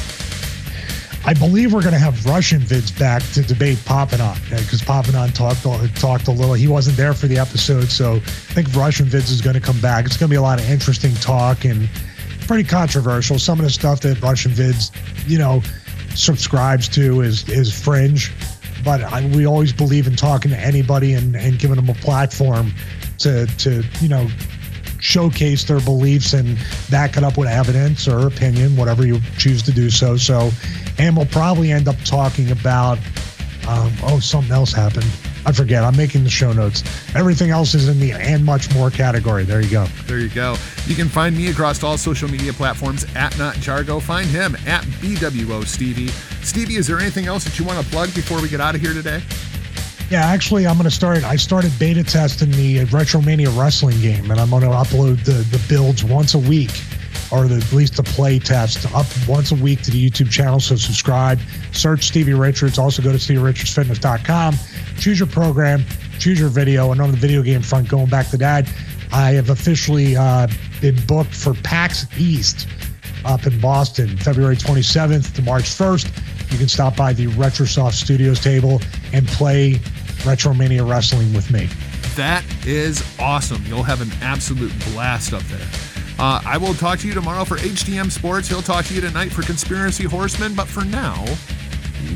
I believe we're going to have Russian vids back to debate Papanon because Papanon talked talked a little. He wasn't there for the episode, so I think Russian vids is going to come back. It's going to be a lot of interesting talk and pretty controversial. Some of the stuff that Russian vids, you know, subscribes to is is fringe, but I, we always believe in talking to anybody and, and giving them a platform to to you know showcase their beliefs and back it up with evidence or opinion, whatever you choose to do so. So, and we'll probably end up talking about, um, oh, something else happened. I forget. I'm making the show notes. Everything else is in the and much more category. There you go. There you go. You can find me across all social media platforms at Not Jargo. Find him at BWO Stevie. Stevie, is there anything else that you want to plug before we get out of here today? Yeah, actually, I'm going to start. I started beta testing the Retromania wrestling game, and I'm going to upload the, the builds once a week, or the, at least the play test up once a week to the YouTube channel. So subscribe, search Stevie Richards. Also go to StevieRichardsFitness.com. Choose your program, choose your video, and on the video game front, going back to that, I have officially uh, been booked for PAX East up in Boston, February 27th to March 1st. You can stop by the Retrosoft Studios table and play Retromania Wrestling with me. That is awesome. You'll have an absolute blast up there. Uh, I will talk to you tomorrow for HTM Sports. He'll talk to you tonight for Conspiracy Horsemen. But for now,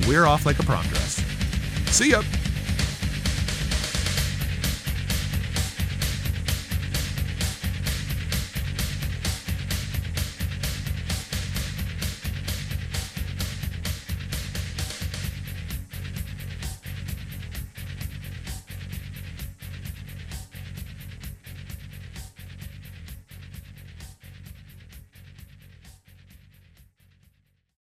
we're off like a prom dress. See ya.